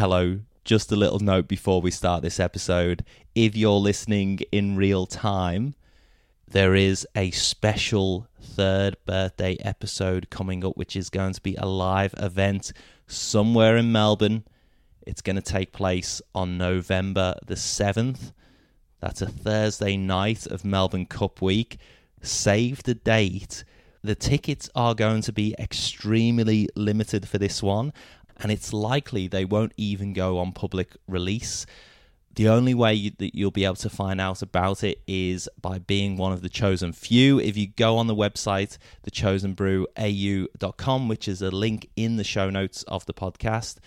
Hello, just a little note before we start this episode. If you're listening in real time, there is a special third birthday episode coming up, which is going to be a live event somewhere in Melbourne. It's going to take place on November the 7th. That's a Thursday night of Melbourne Cup week. Save the date. The tickets are going to be extremely limited for this one, and it's likely they won't even go on public release. The only way you, that you'll be able to find out about it is by being one of the chosen few. If you go on the website, thechosenbrewau.com, which is a link in the show notes of the podcast,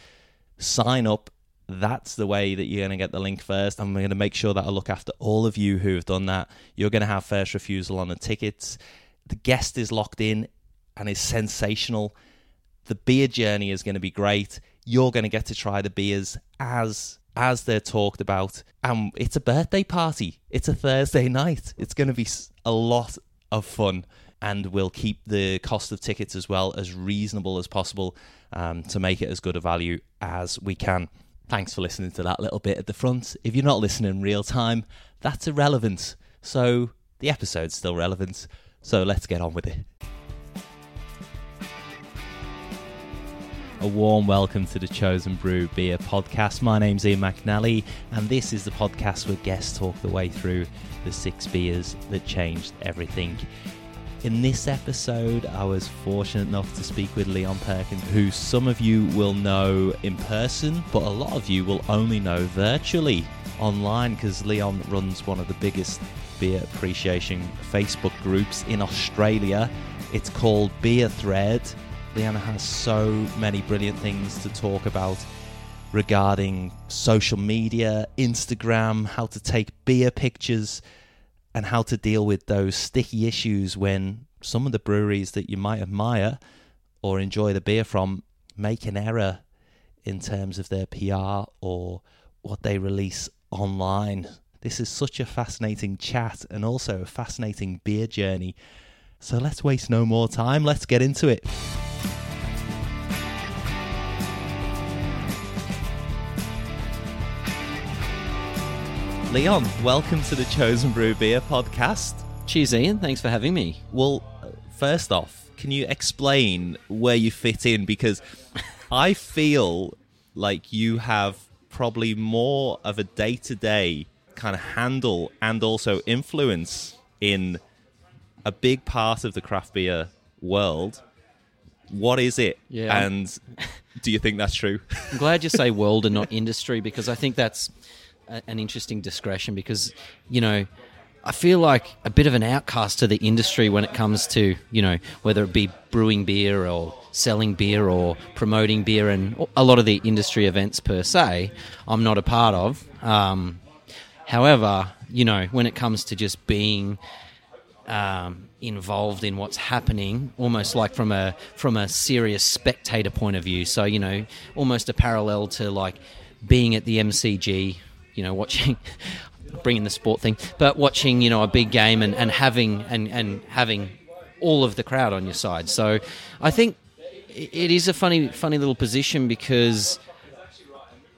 sign up. That's the way that you're going to get the link first. I'm going to make sure that I look after all of you who have done that. You're going to have first refusal on the tickets. The guest is locked in and is sensational. The beer journey is going to be great. You're going to get to try the beers as as they're talked about. And it's a birthday party. It's a Thursday night. It's going to be a lot of fun. And we'll keep the cost of tickets as well as reasonable as possible um, to make it as good a value as we can. Thanks for listening to that little bit at the front. If you're not listening real time, that's irrelevant. So the episode's still relevant. So let's get on with it. A warm welcome to the Chosen Brew Beer podcast. My name's Ian McNally, and this is the podcast where guests talk the way through the six beers that changed everything. In this episode, I was fortunate enough to speak with Leon Perkins, who some of you will know in person, but a lot of you will only know virtually online because Leon runs one of the biggest beer appreciation Facebook groups in Australia. It's called Beer Thread Leon has so many brilliant things to talk about regarding social media, Instagram, how to take beer pictures, and how to deal with those sticky issues when some of the breweries that you might admire or enjoy the beer from make an error in terms of their PR or what they release online. This is such a fascinating chat and also a fascinating beer journey. So let's waste no more time. Let's get into it. Leon, welcome to the Chosen Brew Beer podcast. Cheers, Ian. Thanks for having me. Well, first off, can you explain where you fit in? Because I feel like you have probably more of a day to day kind of handle and also influence in a big part of the craft beer world. What is it? Yeah. And do you think that's true? I'm glad you say world and not industry because I think that's a, an interesting discretion because, you know, I feel like a bit of an outcast to the industry when it comes to, you know, whether it be brewing beer or selling beer or promoting beer and a lot of the industry events per se, I'm not a part of. Um, however, you know, when it comes to just being um, involved in what's happening, almost like from a from a serious spectator point of view. So you know, almost a parallel to like being at the MCG, you know, watching. bringing the sport thing, but watching you know a big game and, and having and, and having all of the crowd on your side. So I think it is a funny funny little position because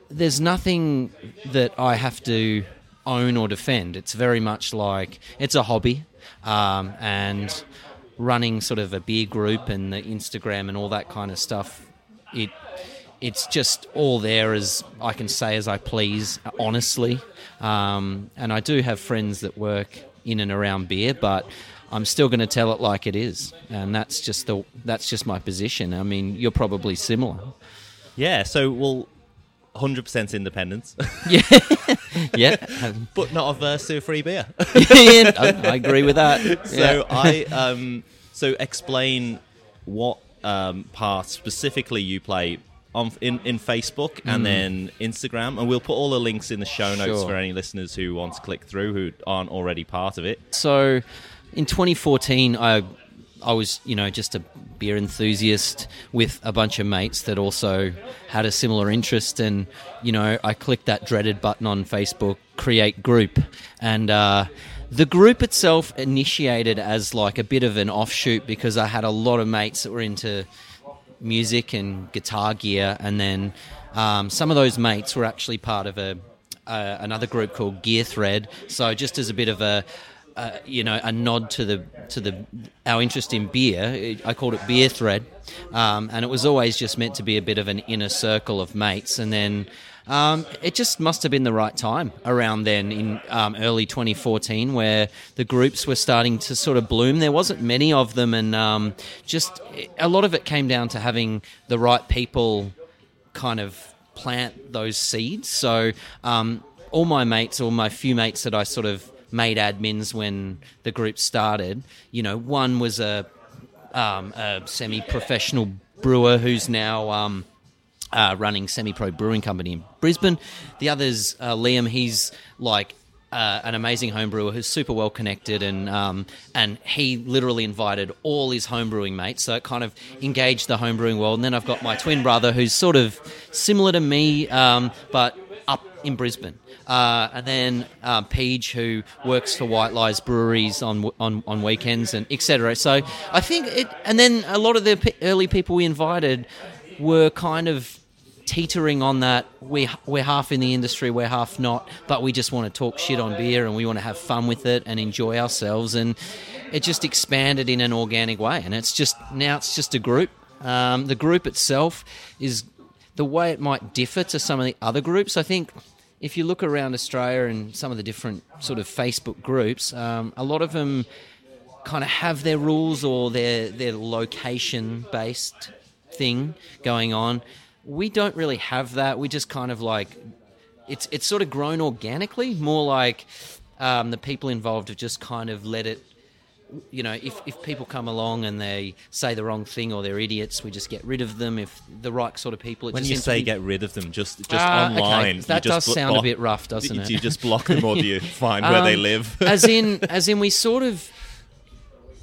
there's nothing that I have to own or defend. It's very much like it's a hobby, um, and running sort of a beer group and the Instagram and all that kind of stuff. It it's just all there as I can say as I please, honestly. Um, and I do have friends that work in and around beer, but I'm still going to tell it like it is, and that's just the that's just my position. I mean, you're probably similar. Yeah. So, well, hundred percent independence. yeah, yeah, but not averse to a free beer. yeah, I, I, agree with that. So yeah. I um so explain what um part specifically you play on in, in Facebook and Mm. then Instagram, and we'll put all the links in the show notes Sure. for any listeners who want to click through who aren't already part of it. So, in 2014, I I was you know just a beer enthusiast with a bunch of mates that also had a similar interest, and you know I clicked that dreaded button on Facebook, create group, and. Uh, the group itself initiated as like a bit of an offshoot because I had a lot of mates that were into music and guitar gear, and then um, some of those mates were actually part of a uh, another group called Gear Thread. So just as a bit of a uh, you know, a nod to the to the our interest in beer. I called it Beer Thread, um, and it was always just meant to be a bit of an inner circle of mates. And then um, it just must have been the right time around then in um, early 2014 where the groups were starting to sort of bloom. There wasn't many of them, and um, just a lot of it came down to having the right people kind of plant those seeds. So um, all my mates, all my few mates that I sort of made admins when the group started. You know, one was a, um, a semi-professional brewer who's now um, uh, running semi-pro brewing company in Brisbane. The other's uh, Liam. He's like uh, an amazing home brewer who's super well connected, and um, and he literally invited all his home brewing mates. So it kind of engaged the home brewing world. And then I've got my twin brother who's sort of similar to me, um, but up in Brisbane. Uh, and then uh, who works for White Lies Breweries on on, on weekends and etc. So I think it, and then a lot of the early people we invited were kind of teetering on that. We we're half in the industry, we're half not, but we just want to talk shit on beer and we want to have fun with it and enjoy ourselves. And it just expanded in an organic way. And it's just now it's just a group. Um, the group itself is the way it might differ to some of the other groups. I think if you look around Australia and some of the different sort of Facebook groups, um, a lot of them kind of have their rules or their their location based thing going on. We don't really have that. We just kind of like it's it's sort of grown organically, more like um, the people involved have just kind of let it you know, if, if people come along and they say the wrong thing or they're idiots, we just get rid of them. If the right sort of people, when you say be... get rid of them, just just uh, online, okay. that does sound block, a bit rough, doesn't it? Do you just block them or do you find um, where they um, live? as in, as in, we sort of,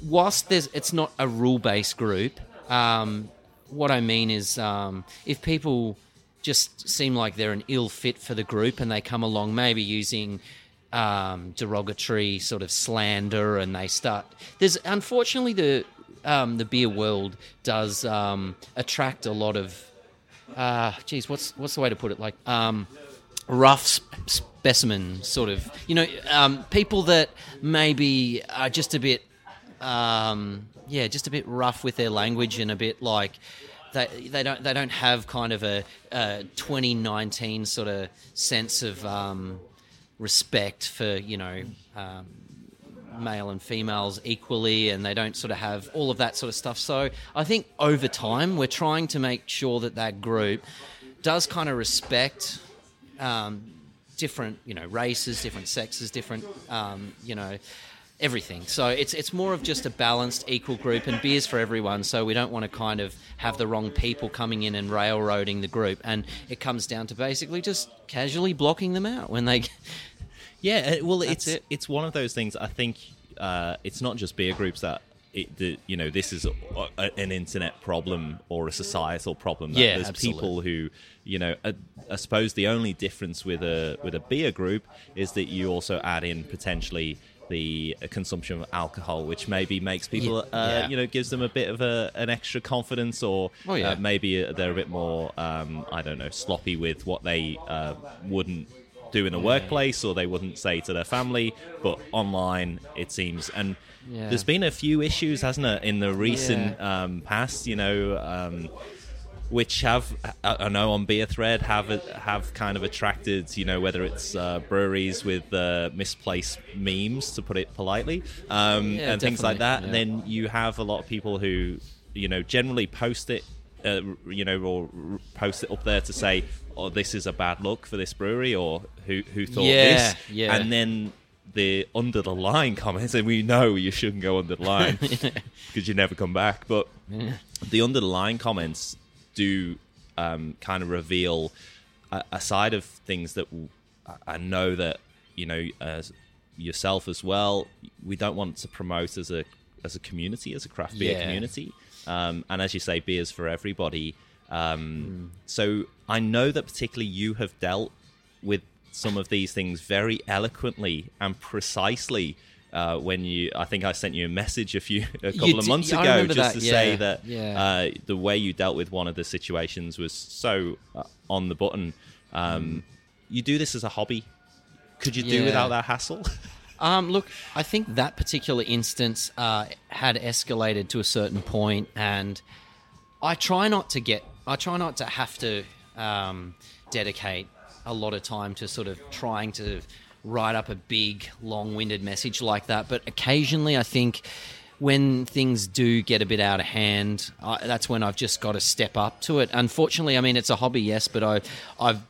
whilst there's, it's not a rule based group. Um, what I mean is, um, if people just seem like they're an ill fit for the group and they come along, maybe using um, derogatory sort of slander, and they start. There's unfortunately the um, the beer world does um, attract a lot of. Uh, geez, what's what's the way to put it? Like um, rough sp- specimen, sort of. You know, um, people that maybe are just a bit, um, yeah, just a bit rough with their language and a bit like they, they don't they don't have kind of a, a 2019 sort of sense of um, respect for you know um, male and females equally, and they don't sort of have all of that sort of stuff. So I think over time we're trying to make sure that that group does kind of respect. Um, different, you know, races, different sexes, different, um, you know, everything. So it's it's more of just a balanced, equal group, and beers for everyone. So we don't want to kind of have the wrong people coming in and railroading the group. And it comes down to basically just casually blocking them out when they. yeah, well, it's it. it's one of those things. I think uh, it's not just beer groups that it, the, you know, this is a, a, an internet problem or a societal problem. yeah, there's absolutely. people who, you know, I, I suppose the only difference with a with a beer group is that you also add in potentially the consumption of alcohol, which maybe makes people, yeah, uh, yeah. you know, gives them a bit of a, an extra confidence, or oh, yeah. uh, maybe they're a bit more, um, I don't know, sloppy with what they uh, wouldn't do in the workplace or they wouldn't say to their family, but online it seems. And there's been a few issues, hasn't it, in the recent um, past? You know. Um, which have I know on Beer Thread have have kind of attracted you know whether it's uh, breweries with uh, misplaced memes to put it politely um, yeah, and things like that, yeah. and then you have a lot of people who you know generally post it. Uh, you know, or post it up there to say, "Oh, this is a bad look for this brewery," or "Who who thought yeah, this?" Yeah. And then the under the line comments, and we know you shouldn't go under the line because you never come back. But yeah. the under the line comments do um, kind of reveal a, a, side of things that I know that you know as yourself as well. We don't want to promote as a as a community, as a craft beer yeah. community, um, and as you say, beers for everybody. Um, mm. So I know that particularly you have dealt with some of these things very eloquently and precisely uh, when you, I think I sent you a message a few a couple You of months I ago, just that, to yeah, say that yeah. uh, the way you dealt with one of the situations was so uh, on the button. Um, You do this as a hobby. Could you do Yeah. without that hassle? Um, look, I think that particular instance uh, had escalated to a certain point, and I try not to get, I try not to have to um, dedicate a lot of time to sort of trying to write up a big, long-winded message like that. But occasionally, I think when things do get a bit out of hand, I, that's when I've just got to step up to it. Unfortunately, I mean it's a hobby, yes, but I, I've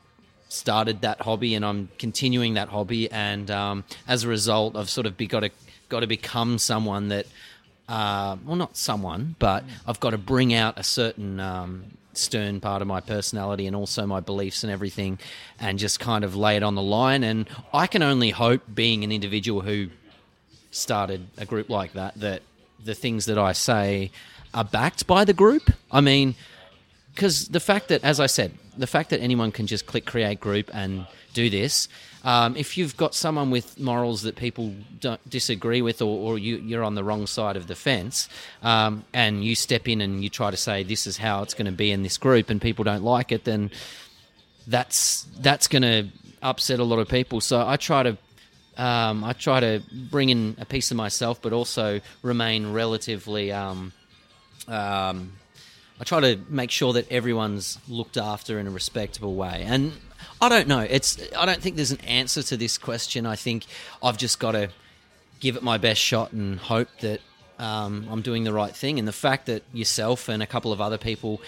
started that hobby and I'm continuing that hobby, and um, as a result, I've sort of be, got to got to become someone that, uh, well, not someone, but I've got to bring out a certain um, stern part of my personality and also my beliefs and everything, and just kind of lay it on the line. And I can only hope, being an individual who started a group like that, that the things that I say are backed by the group. I mean, because the fact that, as I said, the fact that anyone can just click create group and do this, um, if you've got someone with morals that people don't disagree with, or, or you, you're on the wrong side of the fence, um, and you step in and you try to say this is how it's going to be in this group, and people don't like it, then that's that's going to upset a lot of people. So I try to um, I try to bring in a piece of myself, but also remain relatively. Um, um, I try to make sure that everyone's looked after in a respectable way. And I don't know. It's I don't think there's an answer to this question. I think I've just got to give it my best shot and hope that um, I'm doing the right thing. And the fact that yourself and a couple of other people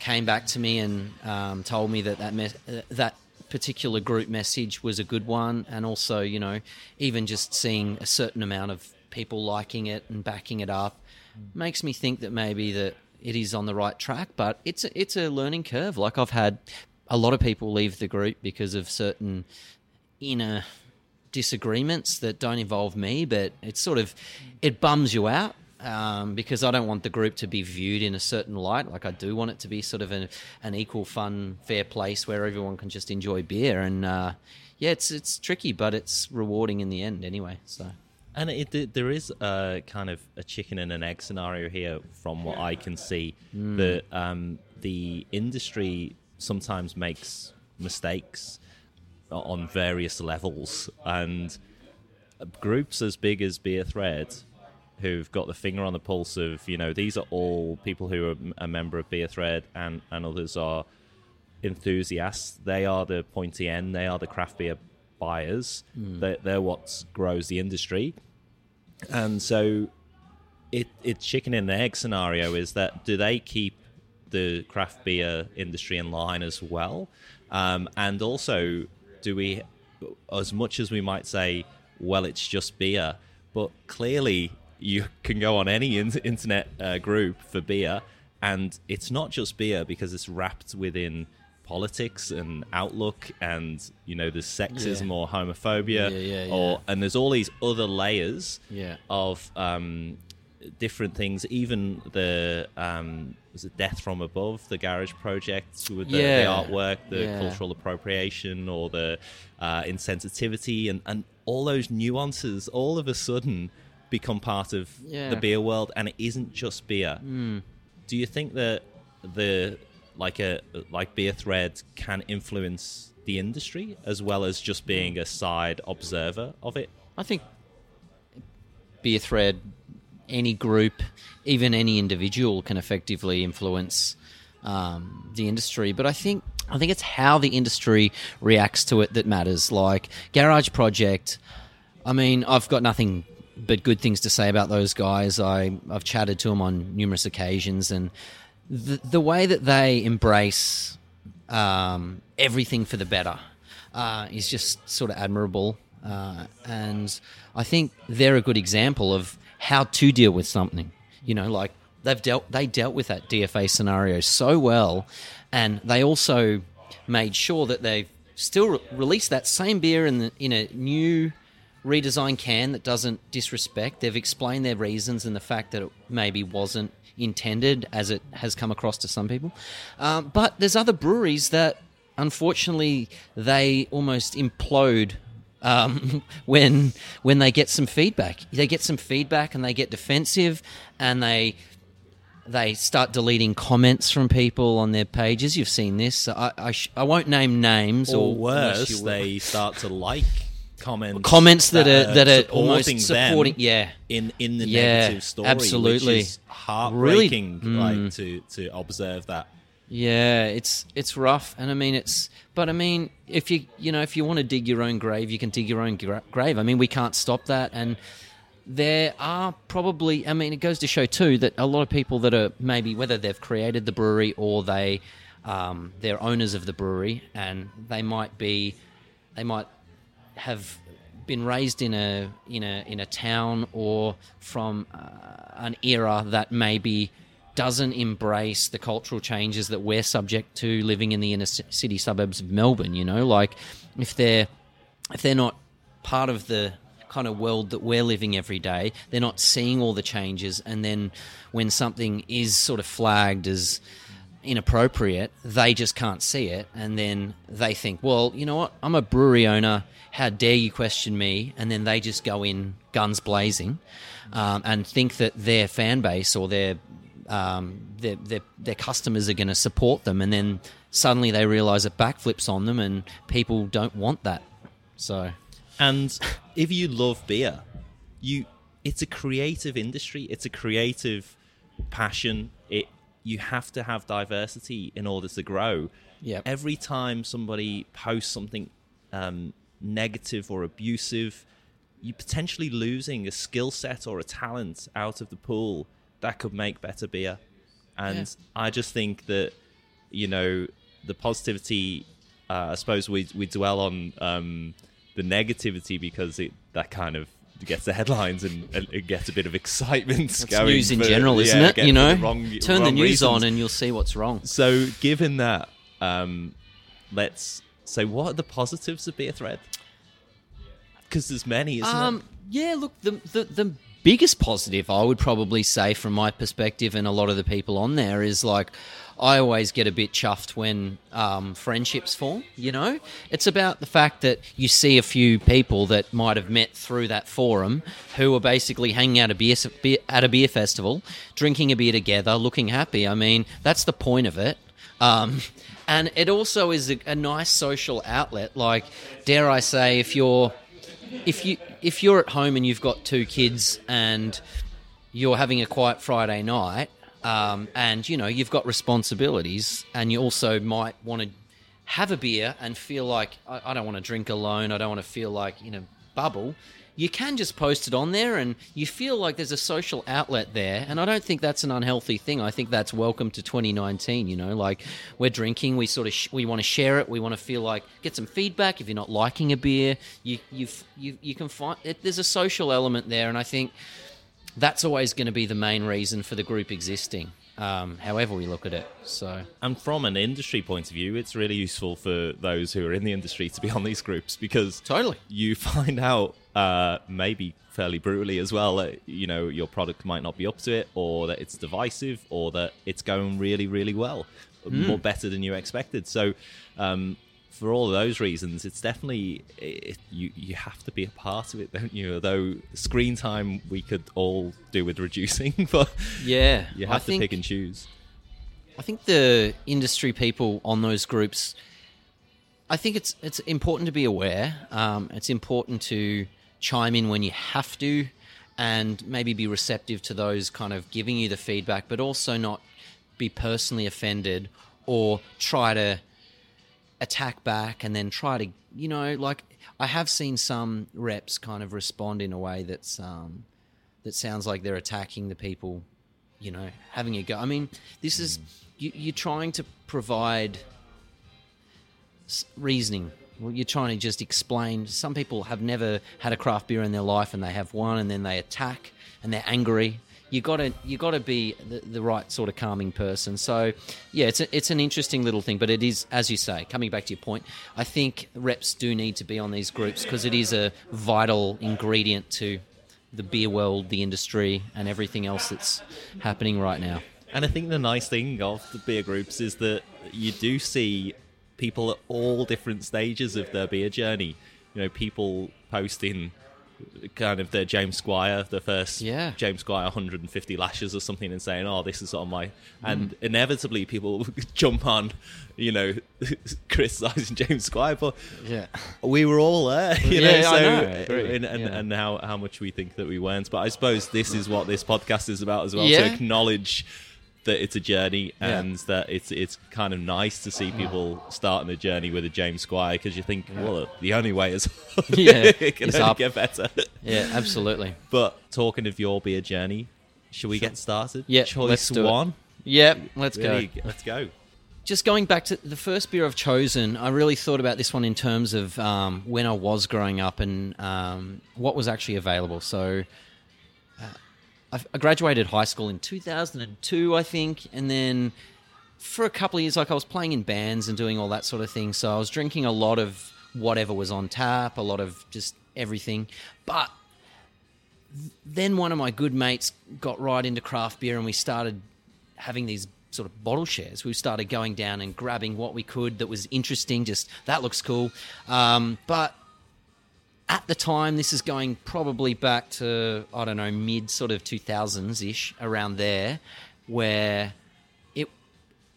came back to me and um, told me that that me- uh, that particular group message was a good one, and also you know even just seeing a certain amount of people liking it and backing it up makes me think that maybe that it is on the right track. But it's a, it's a learning curve. Like I've had a lot of people leave the group because of certain inner disagreements that don't involve me, but it's sort of it bums you out um, because I don't want the group to be viewed in a certain light. Like I do want it to be sort of an, an equal, fun, fair place where everyone can just enjoy beer. And uh, yeah, it's it's tricky, but it's rewarding in the end anyway. So. And it, it, there is a kind of a chicken and an egg scenario here, from what I can see. That um, the industry sometimes makes mistakes on various levels, and groups as big as Beer Thread, who've got the finger on the pulse of, you know, these are all people who are a member of Beer Thread, and and others are enthusiasts. They are the pointy end. They are the craft beer buyers. They're, they're what grows the industry. And so, it it's chicken and egg scenario. Is that do they keep the craft beer industry in line as well? Um, and also, do we, as much as we might say, well, it's just beer, but clearly you can go on any in- internet uh, group for beer, and it's not just beer because it's wrapped within politics and outlook and you know there's sexism Yeah. or homophobia Yeah, yeah, or and there's all these other layers Yeah. of um, different things. Even the um, was it Death from Above, the Garage Project with the, the artwork, the cultural appropriation, or the uh, insensitivity, and and all those nuances all of a sudden become part of the beer world, and it isn't just beer. Do you think that the like a like beer thread can influence the industry as well as just being a side observer of it? I think Beer Thread, any group, even any individual can effectively influence um, the industry. But I think I think it's how the industry reacts to it that matters. Like Garage Project, I mean, I've got nothing but good things to say about those guys. I I've chatted to them on numerous occasions, and the the way that they embrace um, everything for the better uh, is just sort of admirable. Uh, and I think they're a good example of how to deal with something. You know, like they've dealt they dealt with that DFA scenario so well, and they also made sure that they've still re- released that same beer in the, in a new redesigned can that doesn't disrespect. They've explained their reasons and the fact that it maybe wasn't intended as it has come across to some people. Um, but there's other breweries that unfortunately they almost implode um, when when they get some feedback. They get some feedback and they get defensive, and they they start deleting comments from people on their pages. You've seen this. I I, sh- I won't name names, or or worse, they start to like comments comments that, are that are almost supporting Yeah, in in the Yeah, negative story, absolutely. which is heartbreaking. Really- like mm. to to observe that. Yeah, it's it's rough, and I mean it's. But I mean, if you you know if you want to dig your own grave, you can dig your own gra- grave. I mean, we can't stop that, and there are probably. I mean, it goes to show too that a lot of people that are maybe whether they've created the brewery or they um, they're owners of the brewery, and they might be they might have been raised in a in a in a town or from uh, an era that maybe doesn't embrace the cultural changes that we're subject to living in the inner city suburbs of Melbourne. You know, like if they're if they're not part of the kind of world that we're living every day, they're not seeing all the changes, and then when something is sort of flagged as inappropriate, they just can't see it, and then they think, well, you know what, I'm a brewery owner. How dare you question me? And then they just go in guns blazing, um, and think that their fan base or their um, their, their their customers are going to support them, and then suddenly they realise it backflips on them, and people don't want that. So And if you love beer, you it's a creative industry. It's a creative passion. You have to have diversity in order to grow. Yep. Every time somebody posts something um, negative or abusive, you're potentially losing a skill set or a talent out of the pool that could make better beer. And Yeah. I just think that you know the positivity. Uh, I suppose we we dwell on um, the negativity because it that kind of gets the headlines and, and it gets a bit of excitement It's going. news in for- general, yeah, isn't it? You know, the wrong- turn the news reasons. on and you'll see what's wrong. So, given that, um, let's say, what are the positives of Beer Thread? Because there's many, isn't Um, yeah, look, the, the the biggest positive I would probably say from my perspective, and a lot of the people on there is like. I always get a bit chuffed when um, friendships form. You know, it's about the fact that you see a few people that might have met through that forum who are basically hanging out a beer, at a beer festival, drinking a beer together, looking happy. I mean, that's the point of it. Um, and it also is a, a nice social outlet. Like, dare I say, if you're if you if you're at home and you've got two kids and you're having a quiet Friday night, um, and you know you've got responsibilities, and you also might want to have a beer and feel like I, I don't want to drink alone. I don't want to feel like in a bubble. You can just post it on there, and you feel like there's a social outlet there. And I don't think that's an unhealthy thing. I think that's welcome to 2019. You know, like we're drinking, we sort of sh- we want to share it. We want to feel like get some feedback. If you're not liking a beer, you you you you can find it, there's a social element there, and I think that's always going to be the main reason for the group existing. Um, however we look at it, so And from an industry point of view, it's really useful for those who are in the industry to be on these groups because Totally. you find out uh, maybe fairly brutally as well that you know your product might not be up to it, or that it's divisive, or that it's going really, really well, more better than you expected. So. Um, for all of those reasons, it's definitely it, you. You have to be a part of it, don't you? Although screen time we could all do with reducing, but yeah, you I have to think- pick and choose. I think the industry people on those groups. I think it's it's important to be aware. Um, it's important to chime in when you have to, and maybe be receptive to those kind of giving you the feedback, but also not be personally offended or try to attack back and then try to you know like I have seen some reps kind of respond in a way that's um, that sounds like they're attacking the people you know, having a go. I mean, this is you, you're trying to provide reasoning. Well, you're trying to just explain. Some people have never had a craft beer in their life, and they have one, and then they attack, and they're angry. You got to you got to be the, the right sort of calming person. So, yeah, it's a, it's an interesting little thing, but it is, as you say, coming back to your point. I think reps do need to be on these groups because it is a vital ingredient to the beer world, the industry, and everything else that's happening right now. And I think the nice thing of the beer groups is that you do see people at all different stages of their beer journey. you know people posting kind of the James Squire, the first Yeah. James Squire 150 lashes or something, and saying, "Oh, this is on my," and Mm. inevitably people jump on, you know, criticizing James Squire, but Yeah. we were all there, you Yeah, know, I so know, and, and, yeah. and how how much we think that we weren't. But I suppose this is what this podcast is about as well Yeah. to acknowledge that it's a journey Yeah. and that it's it's kind of nice to see people starting a journey with a James Squire because you think, well, the only way is Yeah, it can only get better. Yeah, absolutely. But talking of your beer journey, should we get started? Yeah, choice let's do it. one. Yeah, let's Really, go. Let's go. Just going back to the first beer I've chosen, I really thought about this one in terms of um, when I was growing up and um, what was actually available. So I graduated high school in 2002, I think, and then for a couple of years, like I was playing in bands and doing all that sort of thing. So I was drinking a lot of whatever was on tap, a lot of just everything. But then one of my good mates got right into craft beer and we started having these sort of bottle shares. We started going down and grabbing what we could that was interesting, just that looks cool. Um, but at the time, this is going probably back to, I don't know, mid sort of 2000s ish, around there, where it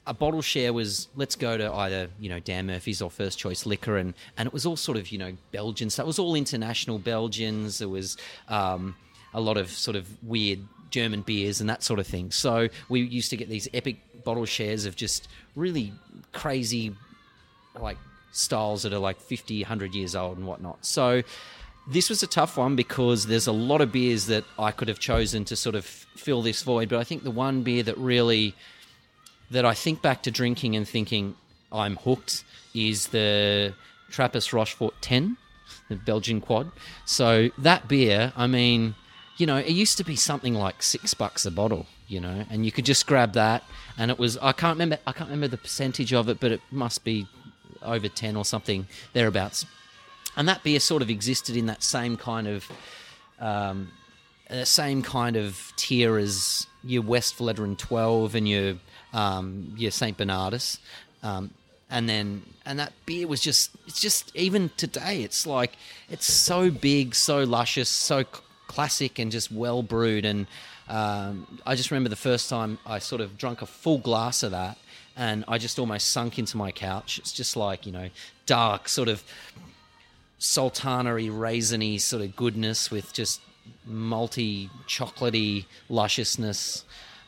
a bottle share was let's go to either you know Dan Murphy's or First Choice Liquor, and and it was all sort of you know Belgian stuff. It was all international Belgians. There was um, a lot of sort of weird German beers and that sort of thing. So we used to get these epic bottle shares of just really crazy like styles that are like 50 100 years old and whatnot. So this was a tough one because there's a lot of beers that i could have chosen to sort of fill this void but i think the one beer that really that i think back to drinking and thinking i'm hooked is the trappist rochefort 10 the belgian quad. So that beer i mean you know it used to be something like six bucks a bottle you know and you could just grab that and it was i can't remember i can't remember the percentage of it but it must be over 10 or something thereabouts and that beer sort of existed in that same kind of um, uh, same kind of tier as your Westvleteren 12 and your um, your Saint Bernardus. Um, and then and that beer was just it's just even today it's like it's so big, so luscious, so c- classic and just well brewed and um, I just remember the first time I sort of drunk a full glass of that and I just almost sunk into my couch. It's just like, you know, dark sort of sultanery, raisiny sort of goodness with just malty, chocolatey lusciousness,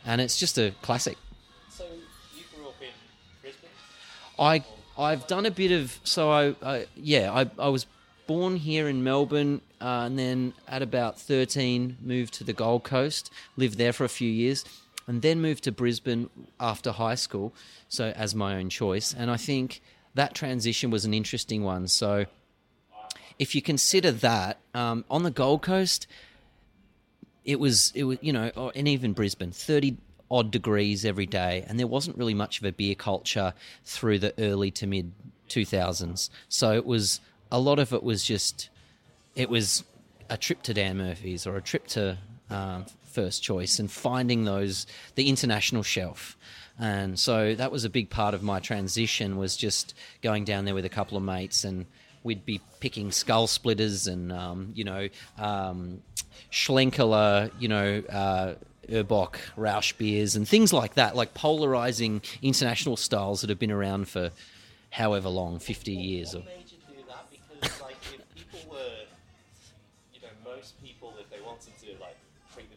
and it's just a classic. So you grew up in Brisbane. I I've done a bit of so I, I yeah I I was born here in Melbourne uh, and then at about 13 moved to the Gold Coast lived there for a few years and then moved to Brisbane after high school so as my own choice. And I think that transition was an interesting one. So if you consider that um, on the Gold Coast it was it was you know or- and even Brisbane 30 odd degrees every day and there wasn't really much of a beer culture through the early to mid 2000s so it was a lot of it was just it was a trip to Dan Murphy's or a trip to um, First Choice and finding those the international shelf. And so that was a big part of my transition was just going down there with a couple of mates and we'd be picking skull splitters and um, you know um, you know. Uh, Erbach, Rausch beers, and things like that, like polarizing international styles that have been around for however long, 50 years or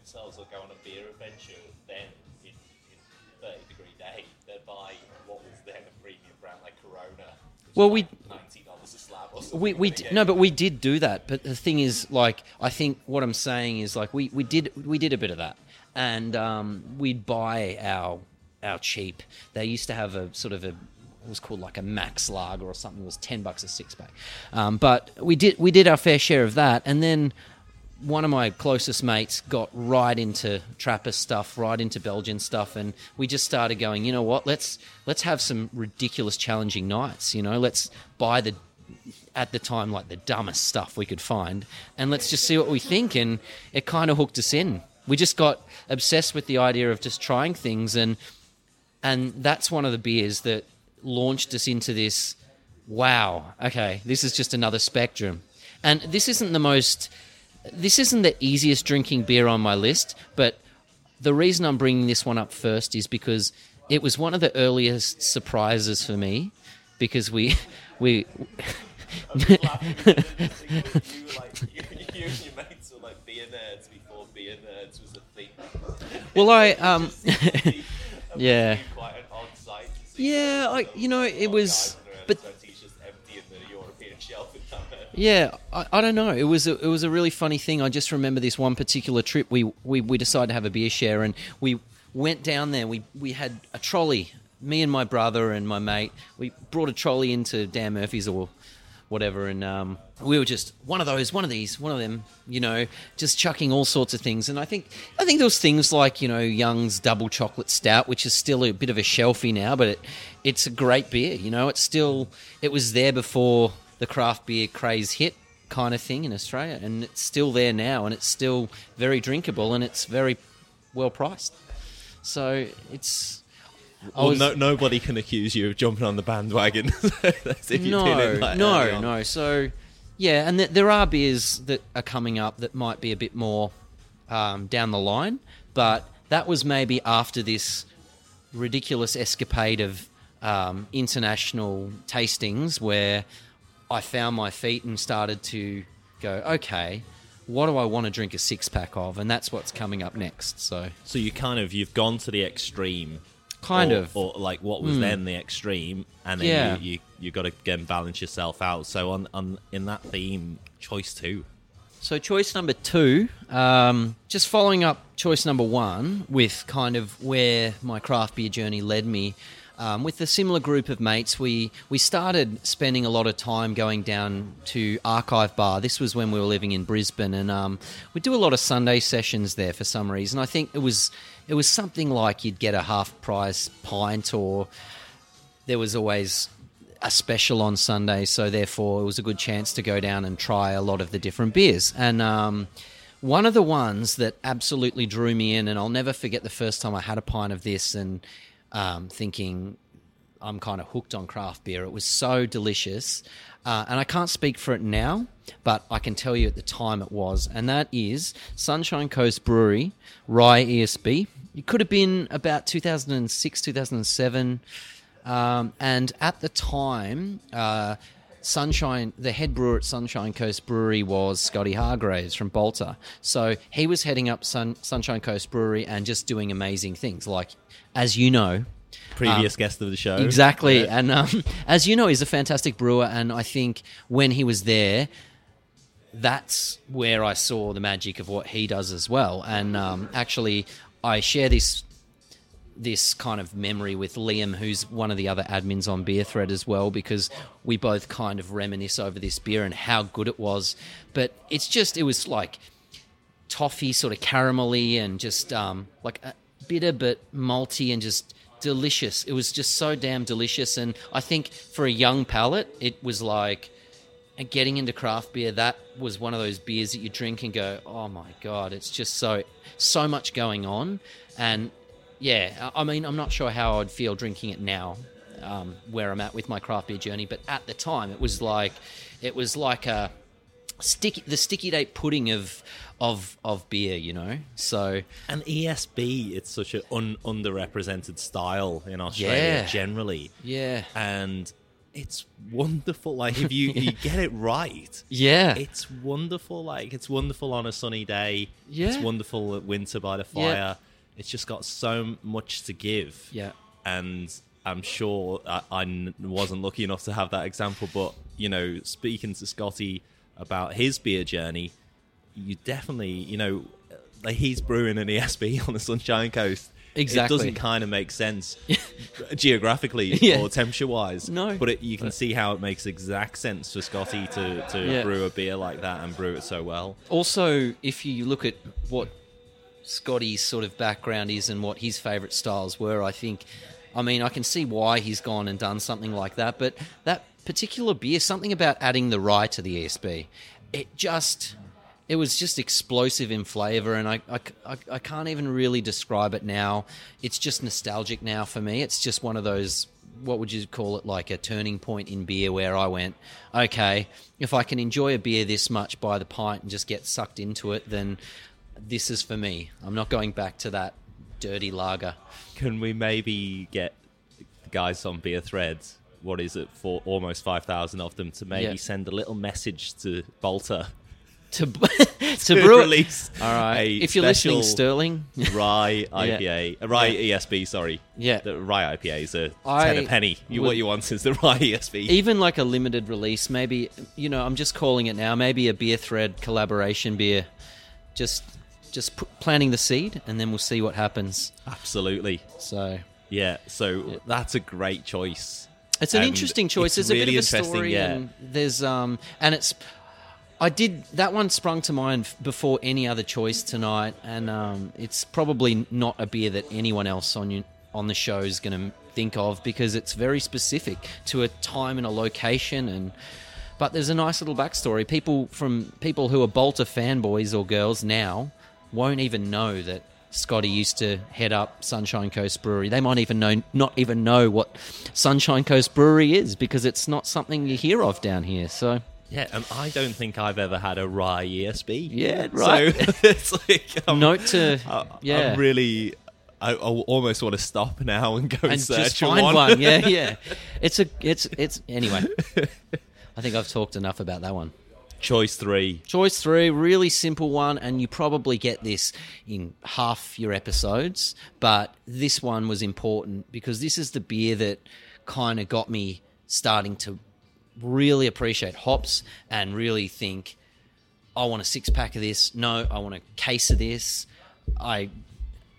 themselves or go on a beer adventure, then in, in 30 degree day, they'd buy what was then a premium brand like Corona. Well, we- ninety dollars a slab or something. we we d- no, but we did do that. But the thing is, like, I think what I'm saying is, like, we, we did we did a bit of that, and um, we'd buy our our cheap. They used to have a sort of a was called like a max lager or something. It was ten bucks a six pack. Um, but we did we did our fair share of that, and then one of my closest mates got right into Trappist stuff, right into Belgian stuff, and we just started going. You know what? Let's let's have some ridiculous, challenging nights. You know, let's buy the at the time like the dumbest stuff we could find, and let's just see what we think. And it kind of hooked us in. We just got obsessed with the idea of just trying things, and and that's one of the beers that launched us into this. Wow, okay, this is just another spectrum. And this isn't the most, this isn't the easiest drinking beer on my list, but the reason I'm bringing this one up first is because it was one of the earliest surprises for me because we, we, you, like, you, you and your mates were like beer nerds before beer nerds was a thing. well, I, um, Yeah. must be Quite an odd sight. to see yeah, I, you know, it was, but Yeah, I, I don't know. It was a, it was a really funny thing. I just remember this one particular trip. We, we we decided to have a beer share, and we went down there. We we had a trolley. Me and my brother and my mate. We brought a trolley into Dan Murphy's or whatever, and um, we were just one of those, one of these, one of them. You know, just chucking all sorts of things. And I think I think was things like you know Young's double chocolate stout, which is still a bit of a shelfie now, but it it's a great beer. You know, it's still it was there before the craft beer craze hit kind of thing in Australia, and it's still there now, and it's still very drinkable, and it's very well priced. So it's. I Well, was- no, nobody can accuse you of jumping on the bandwagon. No, like, no, no. So, yeah, and th- there are beers that are coming up that might be a bit more um, down the line, but that was maybe after this ridiculous escapade of um, international tastings where I found my feet and started to go, okay, what do I want to drink a six pack of? And that's what's coming up next. So, So you kind of you've gone to the extreme, kind or, of. or like what was Hmm. then the extreme, and then Yeah. you, you you got to again balance yourself out. So on on in that theme, choice two. So choice number two, um, just following up choice number one with kind of where my craft beer journey led me. Um, with a similar group of mates, we we started spending a lot of time going down to Archive Bar. This was when we were living in Brisbane, and um, we do a lot of Sunday sessions there for some reason. I think it was it was something like you'd get a half price pint, or there was always a special on Sunday, so therefore it was a good chance to go down and try a lot of the different beers. And um, one of the ones that absolutely drew me in, and I'll never forget the first time I had a pint of this and um, thinking I'm kind of hooked on craft beer. It was so delicious. Uh, and I can't speak for it now, but I can tell you at the time it was. And that is Sunshine Coast Brewery, Rye ESB. It could have been about 2006, 2007. Um, and at the time, uh, Sunshine, the head brewer at Sunshine Coast Brewery was Scotty Hargraves from Balter. So he was heading up Sun, Sunshine Coast Brewery and just doing amazing things. Like, as you know, Previous guest of the show, Exactly. Yeah. And um, as you know, he's a fantastic brewer. And I think when he was there, that's where I saw the magic of what he does as well. And um, actually, I share this this kind of memory with Liam, who's one of the other admins on Beer Thread as well, because we both kind of reminisce over this beer and how good it was. But it's just, it was like toffee, sort of caramelly, and just um, like a bitter but malty and just delicious. It was just so damn delicious. And I think for a young palate, it was like getting into craft beer, that was one of those beers that you drink and go, "Oh my god, it's just so so much going on." And yeah, I mean, I'm not sure how I'd feel drinking it now, um, where I'm at with my craft beer journey. But at the time, it was like it was like a sticky the sticky date pudding of of of beer, you know. So And ESB, it's such an un- underrepresented style in Australia Yeah. generally, yeah, and it's wonderful. Like if you you get it right, yeah, it's wonderful. Like it's wonderful on a sunny day. Yeah. it's wonderful at winter by the fire. Yeah. It's just got so much to give. yeah. and I'm sure uh, I wasn't lucky enough to have that example. But you know, speaking to Scotty about his beer journey, you definitely, you know, like he's brewing an ESB on the Sunshine Coast. Exactly. It doesn't kind of make sense geographically Yeah. or temperature wise. No. But it, you can uh, see how it makes exact sense for Scotty to, to Yeah. brew a beer like that and brew it so well. Also, if you look at what Scotty's sort of background is and what his favourite styles were, I think, I mean, I can see why he's gone and done something like that. But that particular beer, something about adding the rye to the ESB, it just. It was just explosive in flavour, and I, I, I, I can't even really describe it now. It's just nostalgic now for me. It's just one of those what would you call it like a turning point in beer where I went, okay, if I can enjoy a beer this much by the pint and just get sucked into it, then this is for me. I'm not going back to that dirty lager. Can we maybe get the guys on Beer Threads? What is it for? Almost five thousand of them to maybe Yeah. send a little message to Balter To to brew it. release. All right. If you're listening, Stirling, Rye IPA, uh, Rye ESB. Sorry, Yeah. the Rye IPA is a I ten a penny. You, what you want is the Rye ESB. even like a limited release, maybe you know, I'm just calling it now. Maybe a beer thread collaboration beer. Just just p- planting the seed, and then we'll see what happens. Absolutely, So yeah. So that's a great choice. It's an And interesting choice. it's There's a bit of a story, yeah. and there's um, and it's. I did that one sprung to mind before any other choice tonight, and um, it's probably not a beer that anyone else on you, on the show is going to think of because it's very specific to a time and a location, and but there's a nice little backstory. People from people who are Balter fanboys or girls now won't even know that Scotty used to head up Sunshine Coast Brewery. They might even know not even know what Sunshine Coast Brewery is because it's not something you hear of down here. So Yeah, and I don't think I've ever had a Rye ESB. Yeah, right. So it's like um, note to I, yeah. I'm really. I, I almost want to stop now and go and, and search find one. one. Yeah, yeah. It's a it's it's anyway. I think I've talked enough about that one. Choice three. Choice three, really simple one, and you probably get this in half your episodes. But this one was important because this is the beer that kind of got me starting to really appreciate hops and really think, I want a six pack of this. No, I want a case of this. I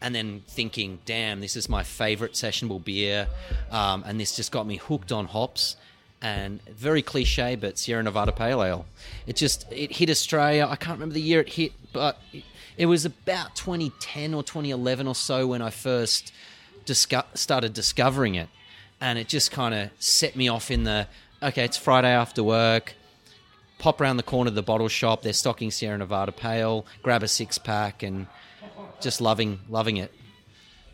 and then thinking, damn, this is my favorite sessionable beer, um, and this just got me hooked on hops. And very cliche, but Sierra Nevada Pale Ale. It just it hit Australia. I can't remember the year it hit, but it, was about 2010 or 2011 or so when I first disco- started discovering it, and it just kind of set me off in the okay. It's Friday after work pop around the corner of the bottle shop. They're stocking Sierra Nevada Pale. Grab a six pack and just loving loving it.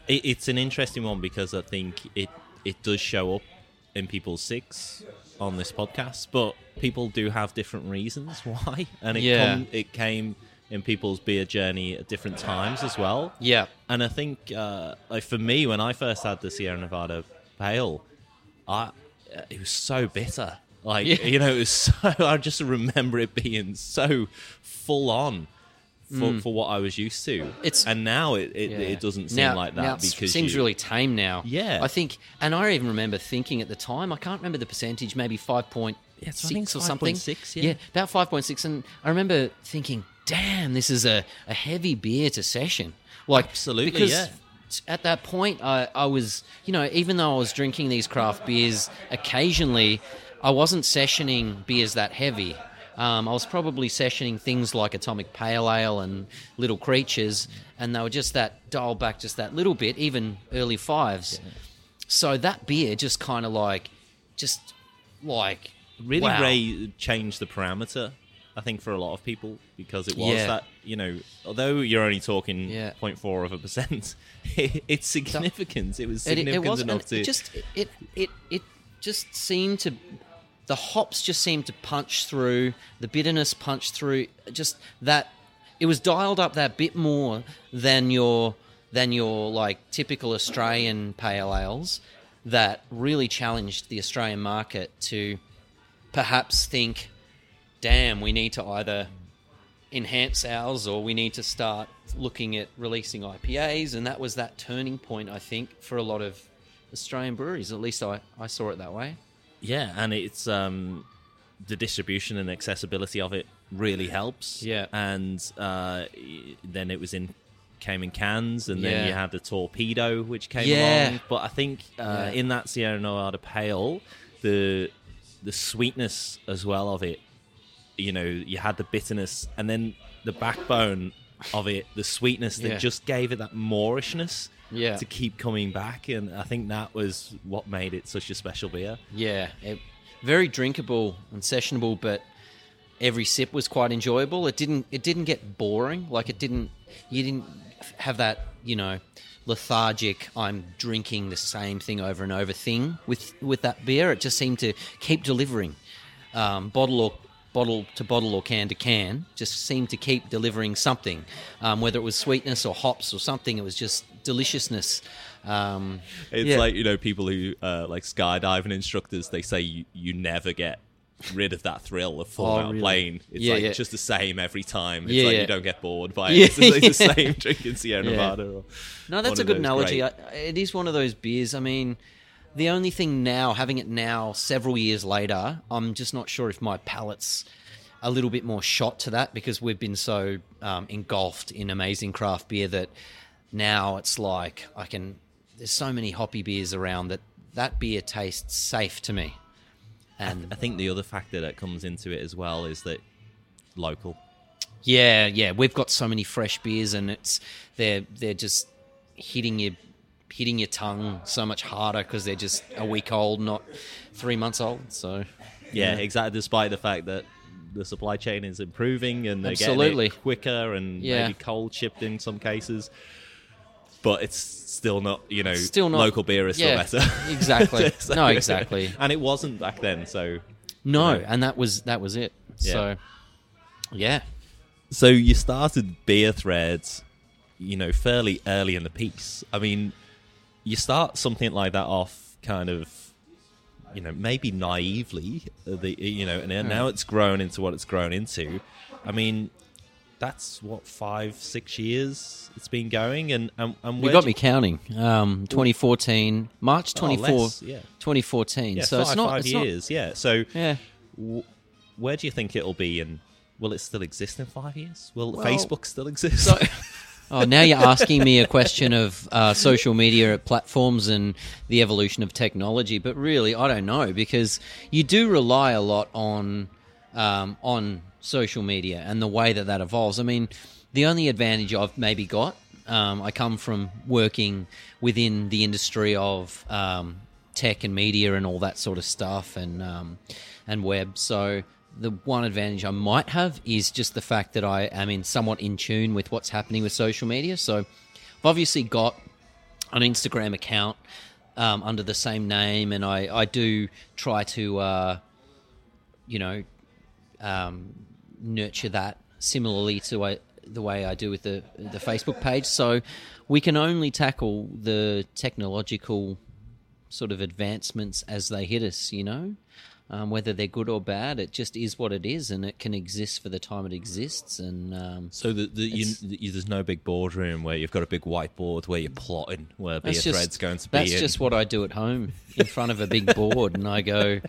It, it's an interesting one because I think it it does show up in people's six on this podcast, but people do have different reasons why, and it Yeah. come, it came in people's beer journey at different times as well. Yeah, And I think, uh, like for me, when I first had the Sierra Nevada Pale, I it was so bitter. Like Yeah. you know, it was so. I just remember it being so full on for, for what I was used to. Mm. It's- and now it it, yeah. it doesn't seem Now- like that now it because seems you- really tame now. Yeah. I think, and I even remember thinking at the time. I can't remember the percentage, maybe five point Yeah, so I think six or something. 5.6, yeah. about five point six. And I remember thinking, damn, this is a, a heavy beer to session. Like Absolutely, because yeah. At that point, I, I was, you know, even though I was drinking these craft beers occasionally, I wasn't sessioning beers that heavy. Um, I was probably sessioning things like Atomic Pale Ale and Little Creatures, and they were just that dialed back just that little bit, even early fives. So that beer just kind of like, just like really wow. Ray changed the parameter. I think for a lot of people because it was Yeah. that you know, although you're only talking Yeah. 0.4 of a percent, it, it's significant. It was significant it was enough to it just it it it just seemed to the hops just seemed to punch through the bitterness punched through just that it was dialed up that bit more than your than your like typical Australian pale ales that really challenged the Australian market to perhaps think damn we need to either enhance ours or we need to start looking at releasing IPAs and that was that turning point I think for a lot of Australian breweries. At least I, I saw it that way Yeah, and it's um, the distribution and accessibility of it really helps. Yeah. and uh, then it was in came in cans, and then Yeah. you had the torpedo which came Yeah. along. But I think uh, Yeah. in that Sierra Nevada Pale, the the sweetness as well of it, you know, you had the bitterness, and then the backbone of it, the sweetness that Yeah. just gave it that moorishness. Yeah. To keep coming back, and I think that was what made it such a special beer. yeah it, very drinkable and sessionable but every sip was quite enjoyable. It didn't it didn't get boring. Like it didn't you didn't have that you know lethargic I'm drinking the same thing over and over thing with with that beer. It just seemed to keep delivering, um, bottle or bottle to bottle or can to can. Just seemed to keep delivering something, um, whether it was sweetness or hops or something. It was just deliciousness. Um, It's yeah. like you know people who uh, like skydiving instructors. They say you, you never get rid of that thrill of falling Oh, out of really? plane. It's Yeah, like yeah. just the same every time. It's Yeah, like you don't get bored by Yeah, it. It's, it's the same drinking Sierra. Nevada. Or No, that's a good analogy. I, it is one of those beers. I mean, the only thing now, having it now, several years later, I'm just not sure if my palate's a little bit more shot to that because we've been so um, engulfed in amazing craft beer that now it's like I can. There's so many hoppy beers around that that beer tastes safe to me. And I think the other factor that comes into it as well is that local. Yeah, yeah, we've got so many fresh beers, and it's they're they're just hitting you, hitting your tongue so much harder because they're just a week old, not three months old. So Yeah, exactly. Despite the fact that the supply chain is improving and they're Absolutely. getting it quicker and Yeah. maybe cold shipped in some cases, but it's still not. You know, Still not- local beer is yeah, still better. exactly. So- No, exactly. And it wasn't back then, so no, Yeah. and that was that was it. Yeah. So yeah, So you started beer threads, you know, fairly early in the piece. I mean, you start something like that off kind of, you know, maybe naively, the you know, and hmm. now it's grown into what it's grown into. I mean, that's what five, six years it's been going, and and, and you got me counting. Um, 2014, March Oh, 24, less, yeah. 2014. Yeah, so five, it's not five it's not- years. yeah. So yeah. w- where do you think it'll be, and will it still exist in five years? Will Well, Facebook still exist? So, oh, now you're asking me a question of uh, social media platforms and the evolution of technology, but really, I don't know because you do rely a lot on um, on social media and the way that that evolves. I mean, the only advantage I've maybe got, um, I come from working within the industry of um, tech and media and all that sort of stuff, and um, and web. So the one advantage I might have is just the fact that I am in somewhat in tune with what's happening with social media. So I've obviously got an Instagram account um, under the same name, and I, I do try to, uh, you know, um, nurture that similarly to uh, the way I do with the the Facebook page. So we can only tackle the technological sort of advancements as they hit us, you know. Um, whether they're good or bad, it just is what it is, and it can exist for the time it exists. And um, So the, the, you, the, there's no big boardroom where you've got a big whiteboard where you're plotting where beer just thread's going to be. that's in. just what I do at home in front of a big board, and I go,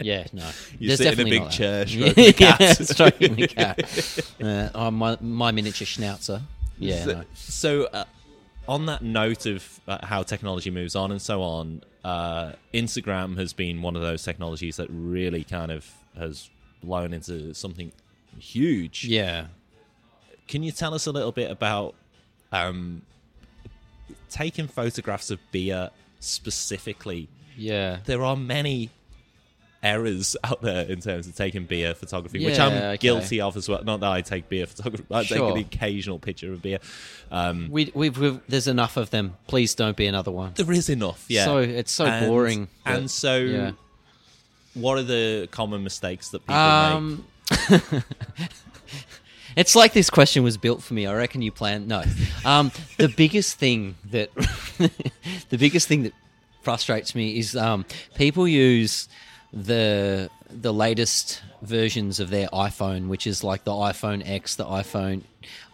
yeah, no, You there's sit in a big chair, yeah, stroking yeah, stroking the cat. Uh, oh, my my miniature schnauzer. Yeah, So, no. so, uh, on that note of uh, how technology moves on and so on, uh, Instagram has been one of those technologies that really kind of has blown into something huge. yeah. Can you tell us a little bit about um, taking photographs of beer specifically? Yeah. There are many errors out there in terms of taking beer photography, which I'm okay. guilty of as well. Not that I take beer photography, I take the occasional picture of beer. Um, We, we've, we've there's enough of them. Please don't be another one. there is enough, yeah. So it's so And- boring. but- And so, yeah. what are the common mistakes that people make? Um, it's like this question was built for me. I reckon you planned. No, um, the biggest thing that the biggest thing that frustrates me is um, people use the the latest versions of their iPhone, which is like the iPhone X, the iPhone,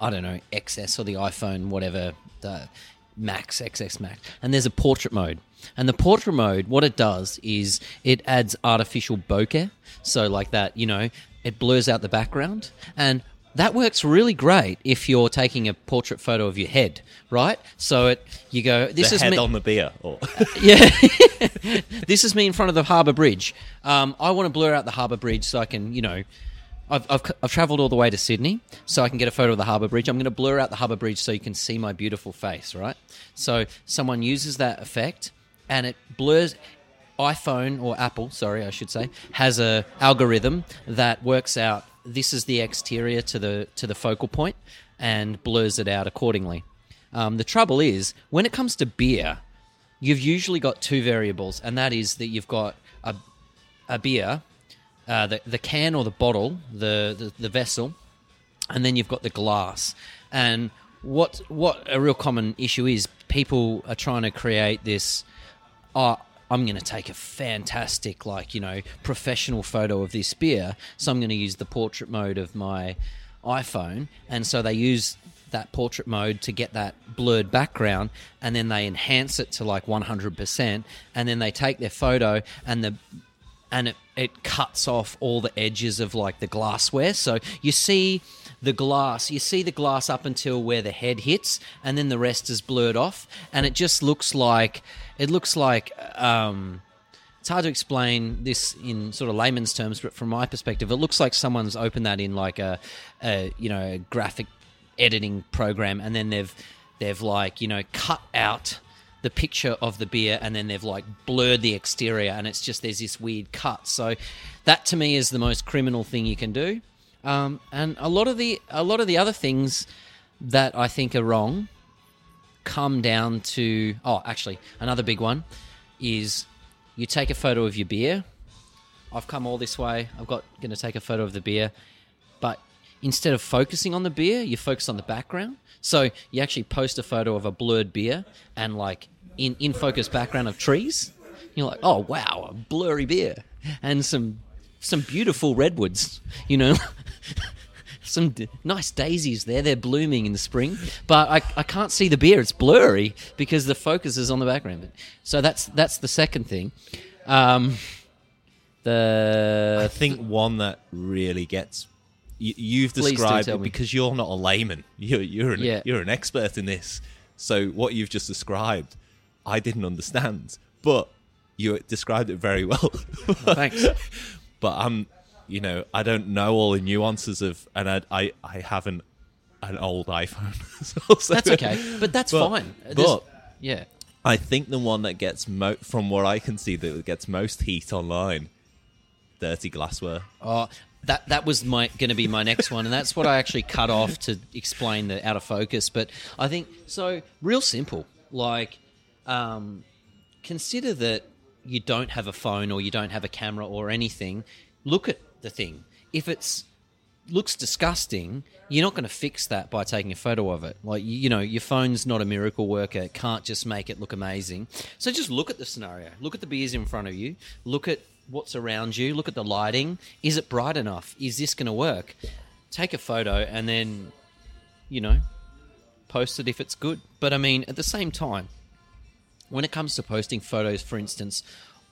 I don't know, XS or the iPhone whatever, the Max, XS Max, and there's a portrait mode. And the portrait mode, what it does is it adds artificial bokeh, so like that, you know, it blurs out the background, and that works really great if you're taking a portrait photo of your head, right? So it, you go, this the is head me- on the beer, or yeah. this is me in front of the harbour bridge. Um, I want to blur out the harbour bridge so I can, you know, I've, I've, I've travelled all the way to Sydney so I can get a photo of the harbour bridge. I'm going to blur out the harbour bridge so you can see my beautiful face, right? So someone uses that effect and it blurs. iPhone or Apple, sorry, I should say, has a algorithm that works out this is the exterior to the to the focal point and blurs it out accordingly. Um, the trouble is when it comes to beer, you've usually got two variables, and that is that you've got a a beer, uh, the the can or the bottle, the, the the vessel, and then you've got the glass. And what what a real common issue is, people are trying to create this. Oh, I'm going to take a fantastic, like you know, professional photo of this beer. So I'm going to use the portrait mode of my iPhone, and so they use that portrait mode to get that blurred background and then they enhance it to like 100% and then they take their photo and the and it, it cuts off all the edges of like the glassware. So you see the glass you see the glass up until where the head hits and then the rest is blurred off. And it just looks like it looks like um it's hard to explain this in sort of layman's terms, but from my perspective, it looks like someone's opened that in like a, a you know a graphic editing program, and then they've they've like you know cut out the picture of the beer, and then they've like blurred the exterior, and it's just there's this weird cut. So that to me is the most criminal thing you can do. Um, and a lot of the a lot of the other things that I think are wrong come down to oh actually another big one is you take a photo of your beer. I've come all this way. I've got going to take a photo of the beer, but instead of focusing on the beer, you focus on the background. So you actually post a photo of a blurred beer and like in in focus background of trees. You're like, oh wow, a blurry beer and some some beautiful redwoods. You know. some d- nice daisies there. They're blooming in the spring, but I, I can't see the beer. It's blurry because the focus is on the background. So that's that's the second thing. Um, the I think one that really gets you, you've Please described it because you're not a layman. You're you're an, Yeah. you're an expert in this. So what you've just described, I didn't understand, but you described it very well. thanks. but I'm, you know, I don't know all the nuances of, and I I, I haven't an old iPhone. So- That's okay, but that's But- fine. There's- but- yeah, I think the one that gets mo- from what I can see that gets most heat online, dirty glassware. Oh, that that was my going to be my next one, and that's what I actually cut off to explain the out of focus. But I think so. Real simple. Like, um, consider that you don't have a phone or you don't have a camera or anything. Look at the thing. If it's looks disgusting, you're not going to fix that by taking a photo of it. Like you, know, your phone's not a miracle worker; it can't just make it look amazing. So just look at the scenario. Look at the beers in front of you. Look at what's around you. Look at the lighting. Is it bright enough? Is this going to work? Take a photo and then, you know, post it if it's good. But I mean, at the same time, when it comes to posting photos, for instance,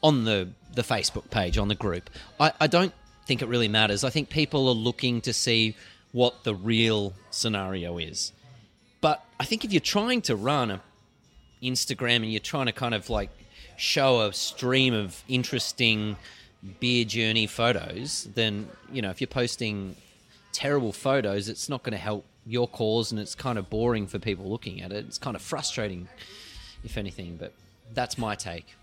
on the the Facebook page on the group, I, I don't think it really matters. I think people are looking to see what the real scenario is. But I think if you're trying to run a Instagram and you're trying to kind of like show a stream of interesting beer journey photos, then you know if you're posting terrible photos, it's not going to help your cause, and it's kind of boring for people looking at it. It's kind of frustrating, if anything. But that's my take.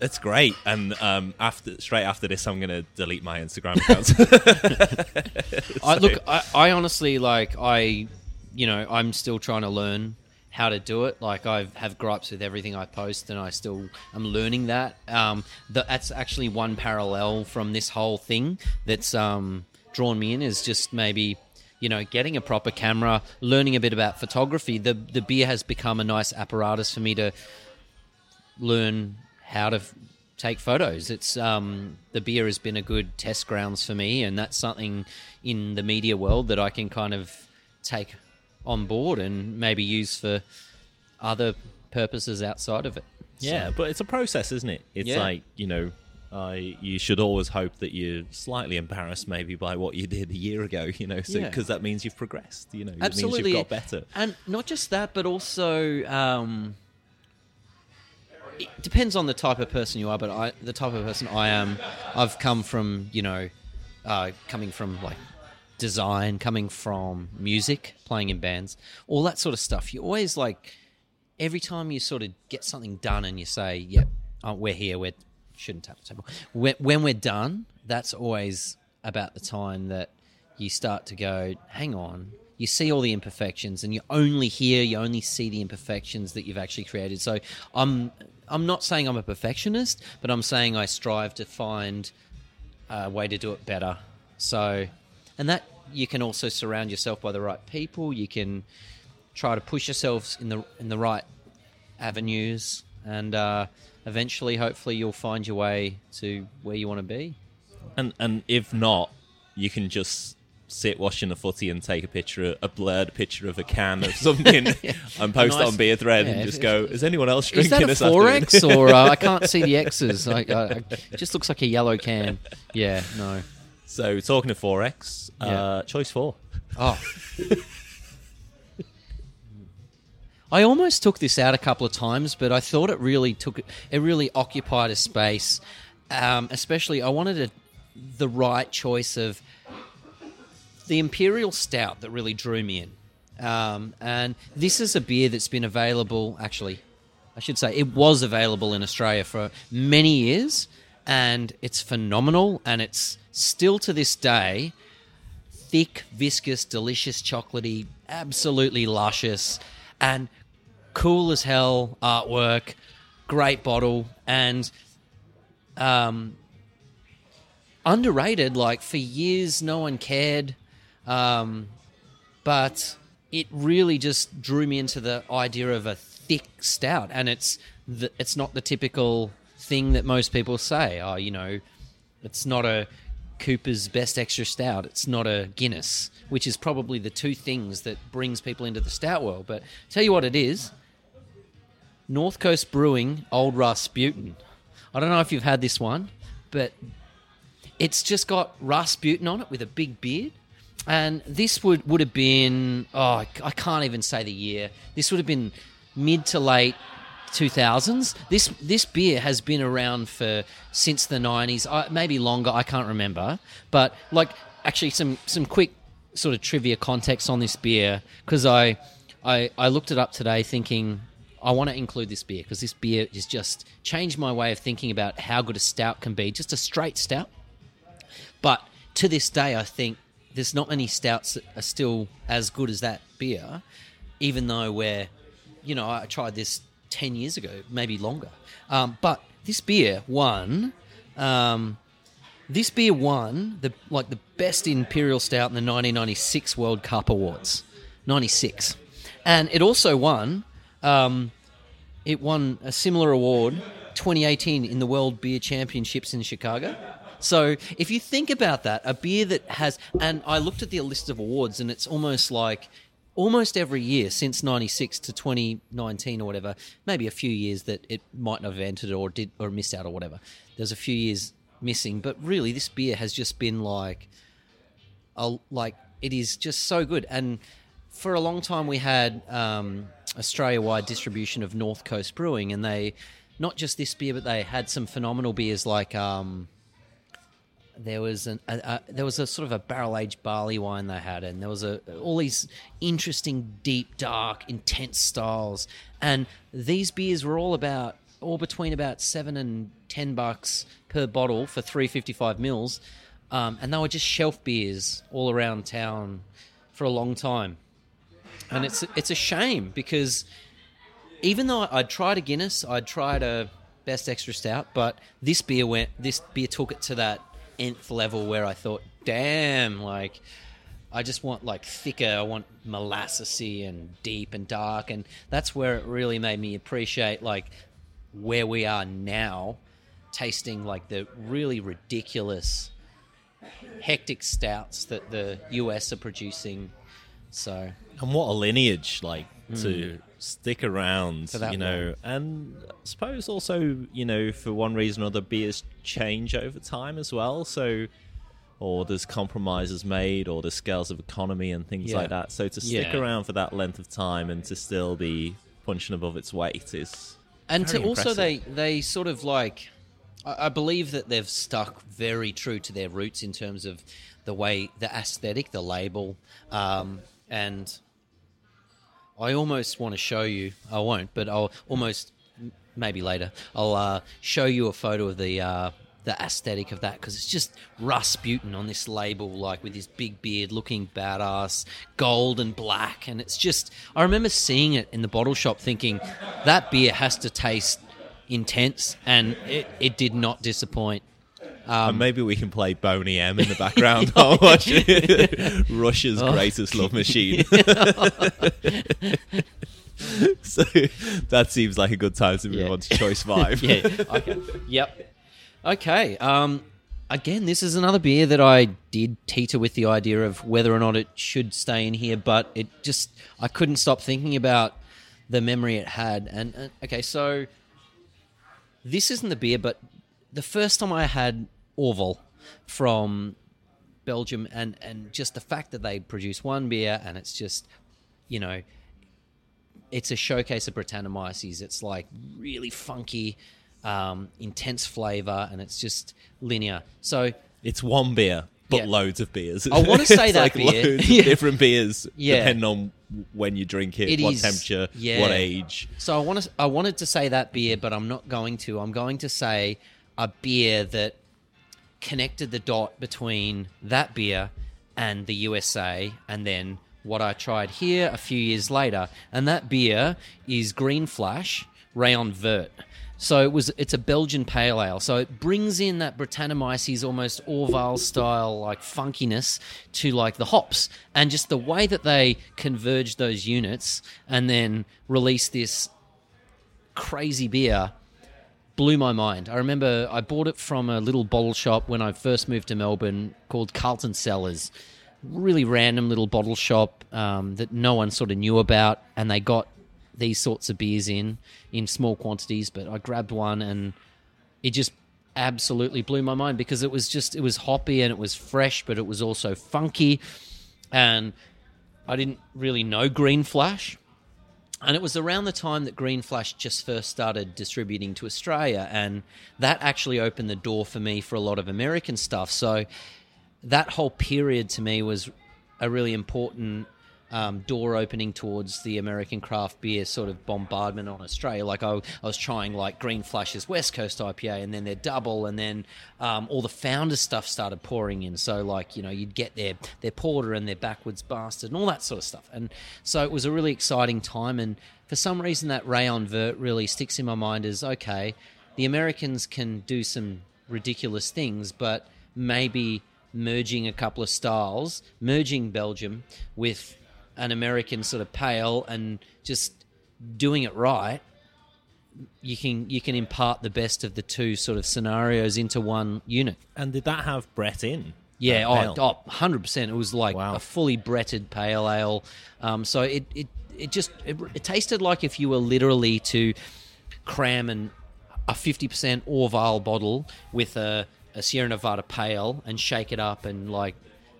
It's great, and um, after straight after this, I'm going to delete my Instagram account. I look. I, I honestly like. I, you know, I'm still trying to learn how to do it. Like I have gripes with everything I post, and I still am learning that. Um, that that's actually one parallel from this whole thing that's um drawn me in is just maybe. You know, getting a proper camera, learning a bit about photography. The the beer has become a nice apparatus for me to learn how to f- take photos. It's um, the beer has been a good test grounds for me, and that's something in the media world that I can kind of take on board and maybe use for other purposes outside of it. yeah, So- but it's a process, isn't it? It's Yeah. like you know, I you should always hope that you're slightly embarrassed maybe by what you did a year ago. You know, so Yeah. because that means you've progressed. You know, absolutely it means you've got better. and not just that, but also. Um, it depends on the type of person you are, but I, the type of person I am, I've come from, you know, uh, coming from like design, coming from music, playing in bands, all that sort of stuff. You always like every time you sort of get something done and you say, "Yep, uh, we're here, we're shouldn't tap the table. When, when we're done, that's always about the time that you start to go, hang on. You see all the imperfections, and you only hear, you only see the imperfections that you've actually created. So I'm, I'm not saying I'm a perfectionist, but I'm saying I strive to find a way to do it better. So, and that you can also surround yourself by the right people. You can try to push yourselves in the in the right avenues, and uh, eventually, hopefully, you'll find your way to where you want to be. And and if not, you can just sit watching a footy and take a picture, a blurred picture of a can of something, and post it on Beer Thread Yeah, and just go, "Is anyone else Is drinking that a this four afternoon?" X or uh, I can't see the X's? I, I, it just looks like a yellow can. Yeah, no. So talking to forex, uh, Yeah. choice four. Oh. I almost took this out a couple of times, but I thought it really took it really occupied a space. Um, especially, I wanted a, the right choice of the imperial stout that really drew me in. Um, and this is a beer that's been available. Actually, I should say it was available in Australia for many years, and it's phenomenal. And it's still to this day thick, viscous, delicious, chocolatey, absolutely luscious, and cool as hell artwork. Great bottle and um, underrated. Like for years, no one cared, um, but it really just drew me into the idea of a thick stout, and it's the, it's not the typical thing that most people say. Oh, you know, it's not a Cooper's Best Extra Stout. It's not a Guinness, which is probably the two things that brings people into the stout world. But tell you what, it is North Coast Brewing Old Rasputin. I don't know if you've had this one, but it's just got Rasputin on it with a big beard. And this would, would have been, oh, I can't even say the year. This would have been mid to late 2000s. This this beer has been around for since the 90s, uh, maybe longer. I can't remember. But like, actually, some some quick sort of trivia context on this beer because I, I I looked it up today, thinking I want to include this beer because this beer has just changed my way of thinking about how good a stout can be. Just a straight stout. But to this day, I think there's not many stouts that are still as good as that beer, even though we're, you know, I tried this 10 years ago, maybe longer. Um, but this beer won. Um, this beer won the like the best imperial stout in the 1996 World Cup Awards, 96, and it also won. Um, it won a similar award 2018 in the World Beer Championships in Chicago. So if you think about that, a beer that has, and I looked at the list of awards, and it's almost like almost every year since 96 to 2019 or whatever maybe a few years that it might not have entered or did or missed out or whatever there's a few years missing. But really this beer has just been like a, like it is just so good. And for a long time we had um, australia-wide distribution of north coast brewing and they not just this beer but they had some phenomenal beers like um, there was an a, a, there was a sort of a barrel aged barley wine they had, and there was a all these interesting, deep, dark, intense styles, and these beers were all about all between about seven and ten bucks per bottle for three fifty five mils, um, and they were just shelf beers all around town for a long time, and it's it's a shame because even though I'd tried a Guinness, I'd tried a best extra stout, but this beer went this beer took it to that nth level where I thought, damn, like I just want like thicker, I want molassesy and deep and dark, and that's where it really made me appreciate like where we are now, tasting like the really ridiculous, hectic stouts that the US are producing. So And what a lineage, like to mm. Stick around, you know. long. And I suppose also, you know, for one reason or other, beers change over time as well. So, or there's compromises made, or there's scales of economy and things Yeah. like that. So to stick Yeah. around for that length of time and to still be punching above its weight is and to also they they sort of like I, I believe that they've stuck very true to their roots in terms of the way the aesthetic the label um, and i almost want to show you i won't but i'll almost maybe later. I'll uh, show you a photo of the uh, the aesthetic of that because it's just Rasputin on this label, like with his big beard, looking badass, gold and black, and it's just. I remember seeing it in the bottle shop, thinking that beer has to taste intense, and it, it did not disappoint. Um, and maybe we can play Boney M in the background while watching Russia's Oh. greatest love machine. so that seems like a good time to move Yeah. on to choice five. yeah. Okay. Yep. Okay. Um, again, this is another beer that I did teeter with the idea of whether or not it should stay in here, but it just I couldn't stop thinking about the memory it had. And uh, okay, so this isn't the beer, but the first time I had Orval from Belgium, and and just the fact that they produce one beer, and it's just you know it's a showcase of Brettanomyces. It's like really funky, um, intense flavor, and it's just linear. So It's one beer, but Yeah. loads of beers. I wanna say that like beer. Yeah. different beers, Yeah. depending on when you drink it, It what is- temperature, yeah. what age. So I want to. I wanted to say that beer, but I'm not going to. I'm going to say a beer that connected the dot between that beer and the USA, and then what I tried here a few years later, and that beer is Green Flash Rayon Vert. So it was. It's a Belgian pale ale. So it brings in that Brettanomyces almost Orval style like funkiness to like the hops, and just the way that they converge those units, and then release this crazy beer blew my mind. I remember I bought it from a little bottle shop when I first moved to Melbourne called Carlton Cellars. Really random little bottle shop um, that no one sort of knew about, and they got these sorts of beers in in small quantities. But I grabbed one, and it just absolutely blew my mind because it was just it was hoppy and it was fresh, but it was also funky, and I didn't really know Green Flash. And it was around the time that Green Flash just first started distributing to Australia, and that actually opened the door for me for a lot of American stuff. So that whole period to me was a really important um, door opening towards the American craft beer sort of bombardment on Australia. Like I, I was trying like Green Flash's West Coast IPA, and then their double, and then um, all the founder stuff started pouring in. So like you know you'd get their their porter and their Backwoods Bastard and all that sort of stuff. And so it was a really exciting time. And for some reason that Rayon Vert really sticks in my mind as okay, the Americans can do some ridiculous things, but maybe merging a couple of styles, merging Belgium with an American sort of pale and just doing it right, you can you can impart the best of the two sort of scenarios into one unit. And did that have Brett in? Yeah, oh, oh, 100%. It was like Wow. a fully bretted pale ale. Um, so it, it, it just it, it tasted like if you were literally to cram an, a 50% Orval bottle with a, a Sierra Nevada pale and shake it up and like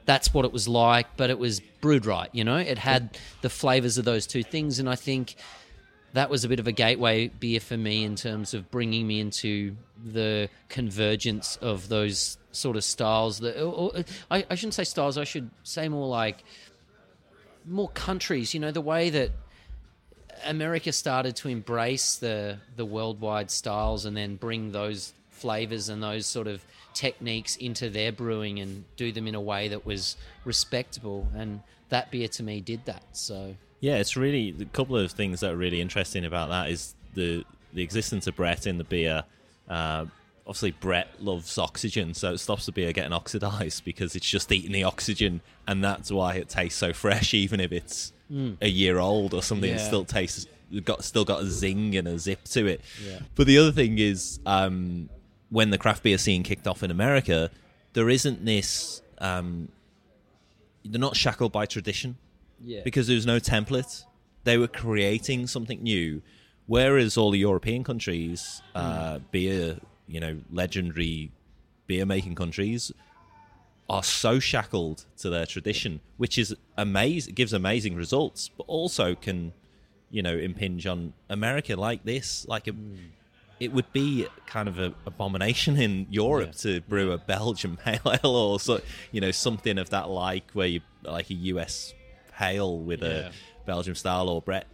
that's what it was like, but it was brewed right, you know? It had the flavors of those two things and I think that was a bit of a gateway beer for me in terms of bringing me into the convergence of those sort of styles. That or, or- I, I shouldn't say styles. I should say more like more countries. You know, the way that America started to embrace the the worldwide styles and then bring those flavors and those sort of techniques into their brewing and do them in a way that was respectable. And that beer to me did that. So Yeah, it's really a couple of things that are really interesting about that is the the existence of Brett in the beer. Uh, obviously, Brett loves oxygen, so it stops the beer getting oxidized because it's just eating the oxygen, and that's why it tastes so fresh, even if it's a year old or something. It still tastes got still got a zing and a zip to it. Yeah. But the other thing is, um, when the craft beer scene kicked off in America, there isn't this. Um, they're not shackled by tradition yeah, because there was no template. They were creating something new, whereas all the European countries, uh, beer, you know, legendary beer making countries, are so shackled to their tradition, which is amazing, gives amazing results, but also can, you know, impinge on America like this. Like a, it would be kind of an abomination in Europe to brew a Belgian pale ale or so, you know, something of that like, where you like a US pale with Yeah. a Belgian style or Brett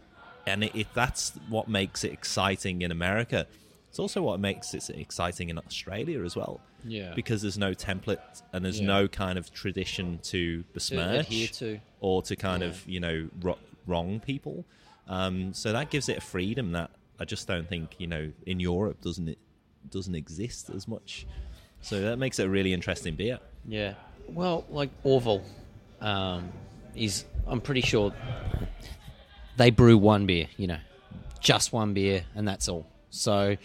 and i- if that's what makes it exciting in America, it's also what makes it exciting in Australia as well. Yeah. because there's no template and there's Yeah. no kind of tradition to besmirch adhere to. or to kind Yeah. of you know ro- wrong people. Um, so that gives it a freedom that I just don't think you know in Europe doesn't it doesn't exist as much. So that makes it a really interesting beer. Yeah. Well, like Orval um, is, I'm pretty sure they brew one beer, you know, just one beer, and that's all. So,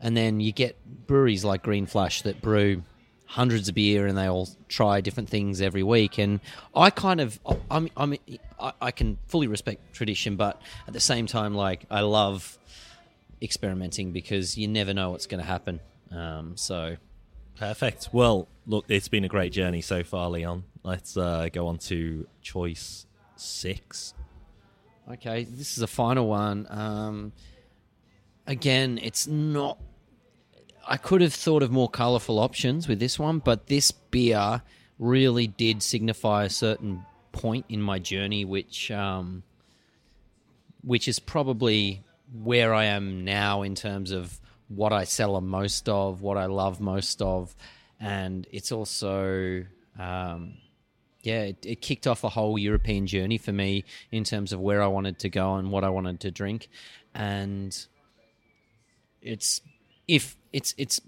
and then you get breweries like Green Flash that brew hundreds of beer and they all try different things every week. And I kind of, I'm, I'm, I, I can fully respect tradition, but at the same time, like, I love experimenting because you never know what's going to happen. Um, so, Perfect. Well, look, it's been a great journey so far, Leon. Let's uh, go on to choice six. Okay, this is a final one. Um, again, it's not. I could have thought of more colourful options with this one, but this beer really did signify a certain point in my journey, which um, which is probably where I am now in terms of what I sell the most of, what I love most of, and it's also um, yeah, it, it kicked off a whole European journey for me in terms of where I wanted to go and what I wanted to drink, and it's if it's it's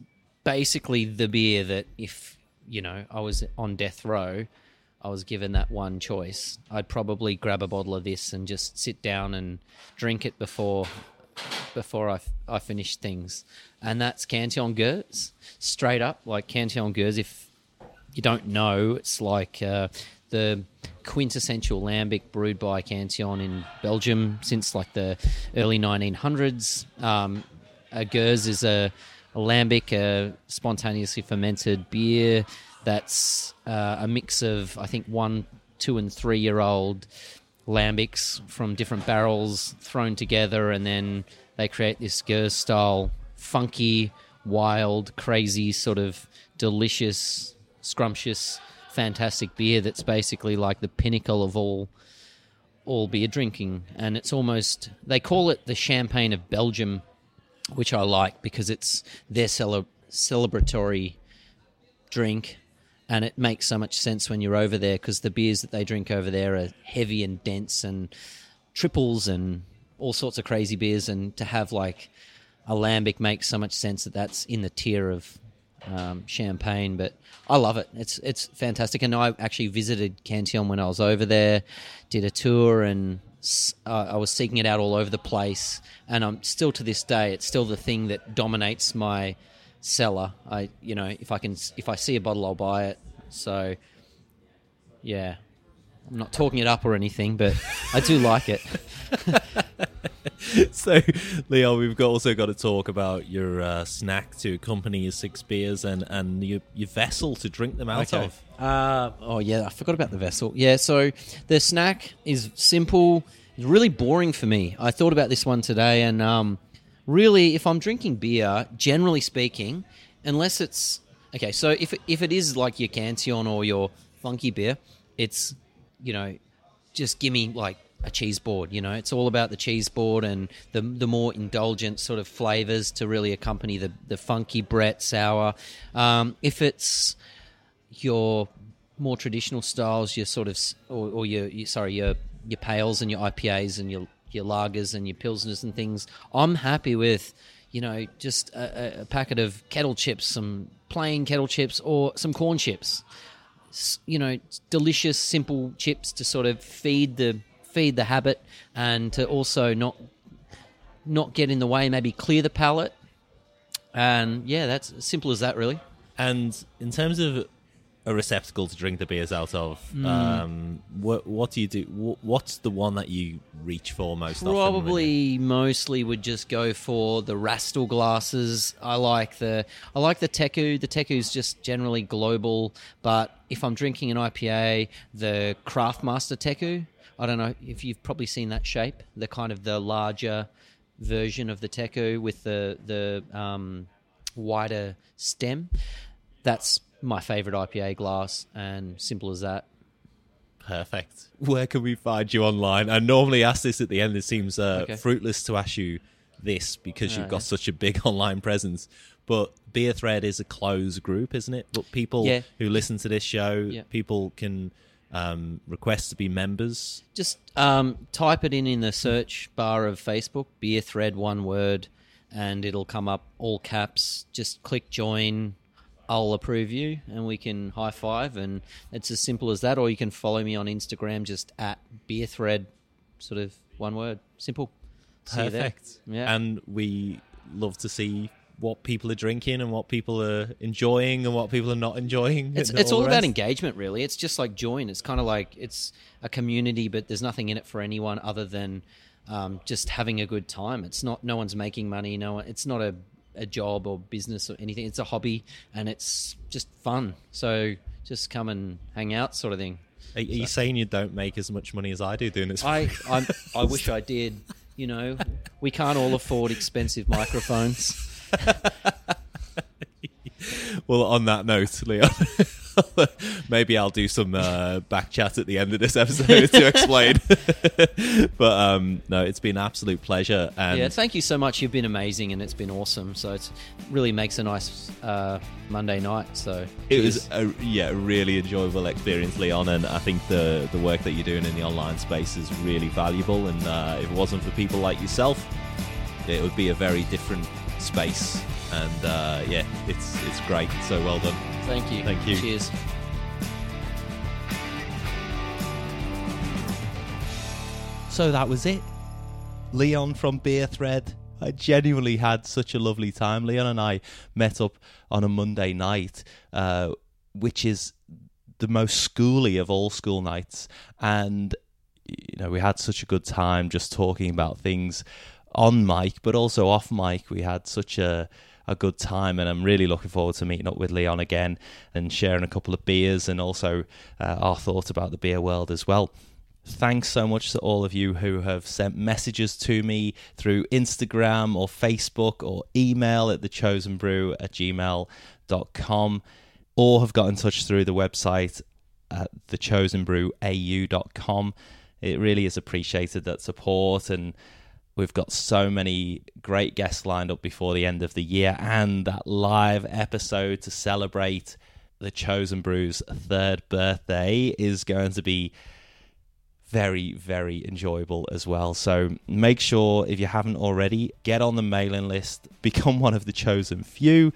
basically the beer that if you know I was on death row, I was given that one choice, I'd probably grab a bottle of this and just sit down and drink it before before I, I finish things, and that's Cantillon Gueuze, straight up like Cantillon Gueuze. If you don't know, it's like uh, the quintessential lambic brewed by Cantillon in Belgium since like the early 1900s. Um, a Gueuze is a, a lambic, a spontaneously fermented beer that's uh, a mix of, I think, one, two, and three year old lambics from different barrels thrown together, and then they create this Gueuze style, funky, wild, crazy, sort of delicious, scrumptious, fantastic beer that's basically like the pinnacle of all all beer drinking. And it's almost they call it the champagne of Belgium which I like because it's their cele- celebratory drink. And it makes so much sense when you're over there because the beers that they drink over there are heavy and dense and triples and all sorts of crazy beers and to have like a lambic makes so much sense that that's in the tier of um, champagne but I love it. It's it's fantastic. And I actually visited Cantillon when I was over there did a tour and uh, I was seeking it out all over the place. And I'm still to this day it's still the thing that dominates my cellar. I you know if I can if I see a bottle I'll buy it. So yeah I'm not talking it up or anything but I do like it so, Leo, we've got, also got to talk about your uh, snack to accompany your six beers and, and your, your vessel to drink them out of. Uh, oh yeah, I forgot about the vessel. Yeah, so the snack is simple. It's really boring for me. I thought about this one today, and um, really, if I'm drinking beer, generally speaking, unless it's okay. So if if it is like your Cantillon or your funky beer, it's you know, just give me like a cheese board. You know, it's all about the cheese board and the the more indulgent sort of flavors to really accompany the the funky Brett sour. Um, if it's your more traditional styles, your sort of, or, or your, your sorry, your your pales and your IPAs and your your lagers and your pilsners and things. I'm happy with, you know, just a, a- a packet of kettle chips, some plain kettle chips, or some corn chips. You know, delicious, simple chips to sort of feed the feed the habit and to also not not get in the way, maybe clear the palate. And yeah, that's as simple as that, really. And in terms of a receptacle to drink the beers out of, Hmm. um, what, what do you do? Wh- What's the one that you reach for most often? Probably mostly would just go for the Rastal glasses. I like the I like the Teku. The Teku's just generally global, but if I'm drinking an IPA, the Craftmaster Teku. I don't know if you've probably seen that shape. The kind of the larger version of the Teku with the the um, wider stem. That's my favorite IPA glass, and simple as that. Perfect. Where can we find you online? I normally ask this at the end. It seems uh, Okay. fruitless to ask you this because you've got yeah. such a big online presence. But Beer Thread is a closed group, isn't it? But people Yeah. who listen to this show, Yeah. people can um, request to be members. Just um, type it in in the search bar of Facebook, beer thread, one word, and it'll come up all caps. Just click join. I'll approve you, and we can high five. And it's as simple as that. Or you can follow me on Instagram, just at beer thread, sort of one word, simple. See you there. Perfect. Yeah. And we love to see what people are drinking and what people are enjoying and what people are not enjoying. It's it's all the about engagement, really. It's just like join. It's kind of like it's a community, but there's nothing in it for anyone other than um, just having a good time. It's not no one's making money. No one. It's not a a job or business or anything. It's a hobby and it's just fun. So just come and hang out, sort of thing. Are, are you saying you don't make as much money as I do doing this? I? I, I wish I did. You know, we can't all afford expensive microphones. well, on that note, Leon, maybe I'll do some uh, back chat at the end of this episode to explain. but um, no, it's been an absolute pleasure. And yeah, thank you so much. You've been amazing, and it's been awesome. So it really makes a nice uh, Monday night. So it cheers. was a yeah a really enjoyable experience, Leon. And I think the the work that you're doing in the online space is really valuable. And uh, if it wasn't for people like yourself, it would be a very different space. And uh, yeah, it's it's great. So well done. Thank you. Thank you. Cheers. So that was it. Leon from Beer Thread. I genuinely had such a lovely time. Leon and I met up on a Monday night, uh, which is the most schooly of all school nights. And, you know, we had such a good time just talking about things on mic, but also off mic. We had such a a good time, and I'm really looking forward to meeting up with Leon again and sharing a couple of beers and also uh, our thoughts about the beer world as well. Thanks so much to all of you who have sent messages to me through Instagram or Facebook or email at thechosenbrew at gmail.com or have got in touch through the website at thechosenbrewau.com. It really is appreciated that support and we've got so many great guests lined up before the end of the year and that live episode to celebrate the Chosen Brew's third birthday is going to be very, very enjoyable as well. So make sure, if you haven't already, get on the mailing list, become one of the chosen few,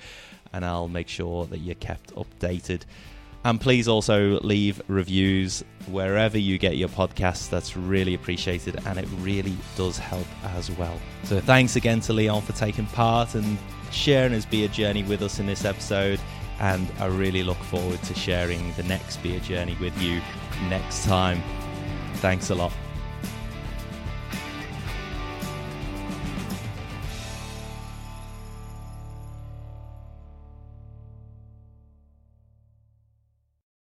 and I'll make sure that you're kept updated. And please also leave reviews wherever you get your podcasts. That's really appreciated and it really does help as well. So thanks again to Leon for taking part and sharing his beer journey with us in this episode. And I really look forward to sharing the next beer journey with you next time. Thanks a lot.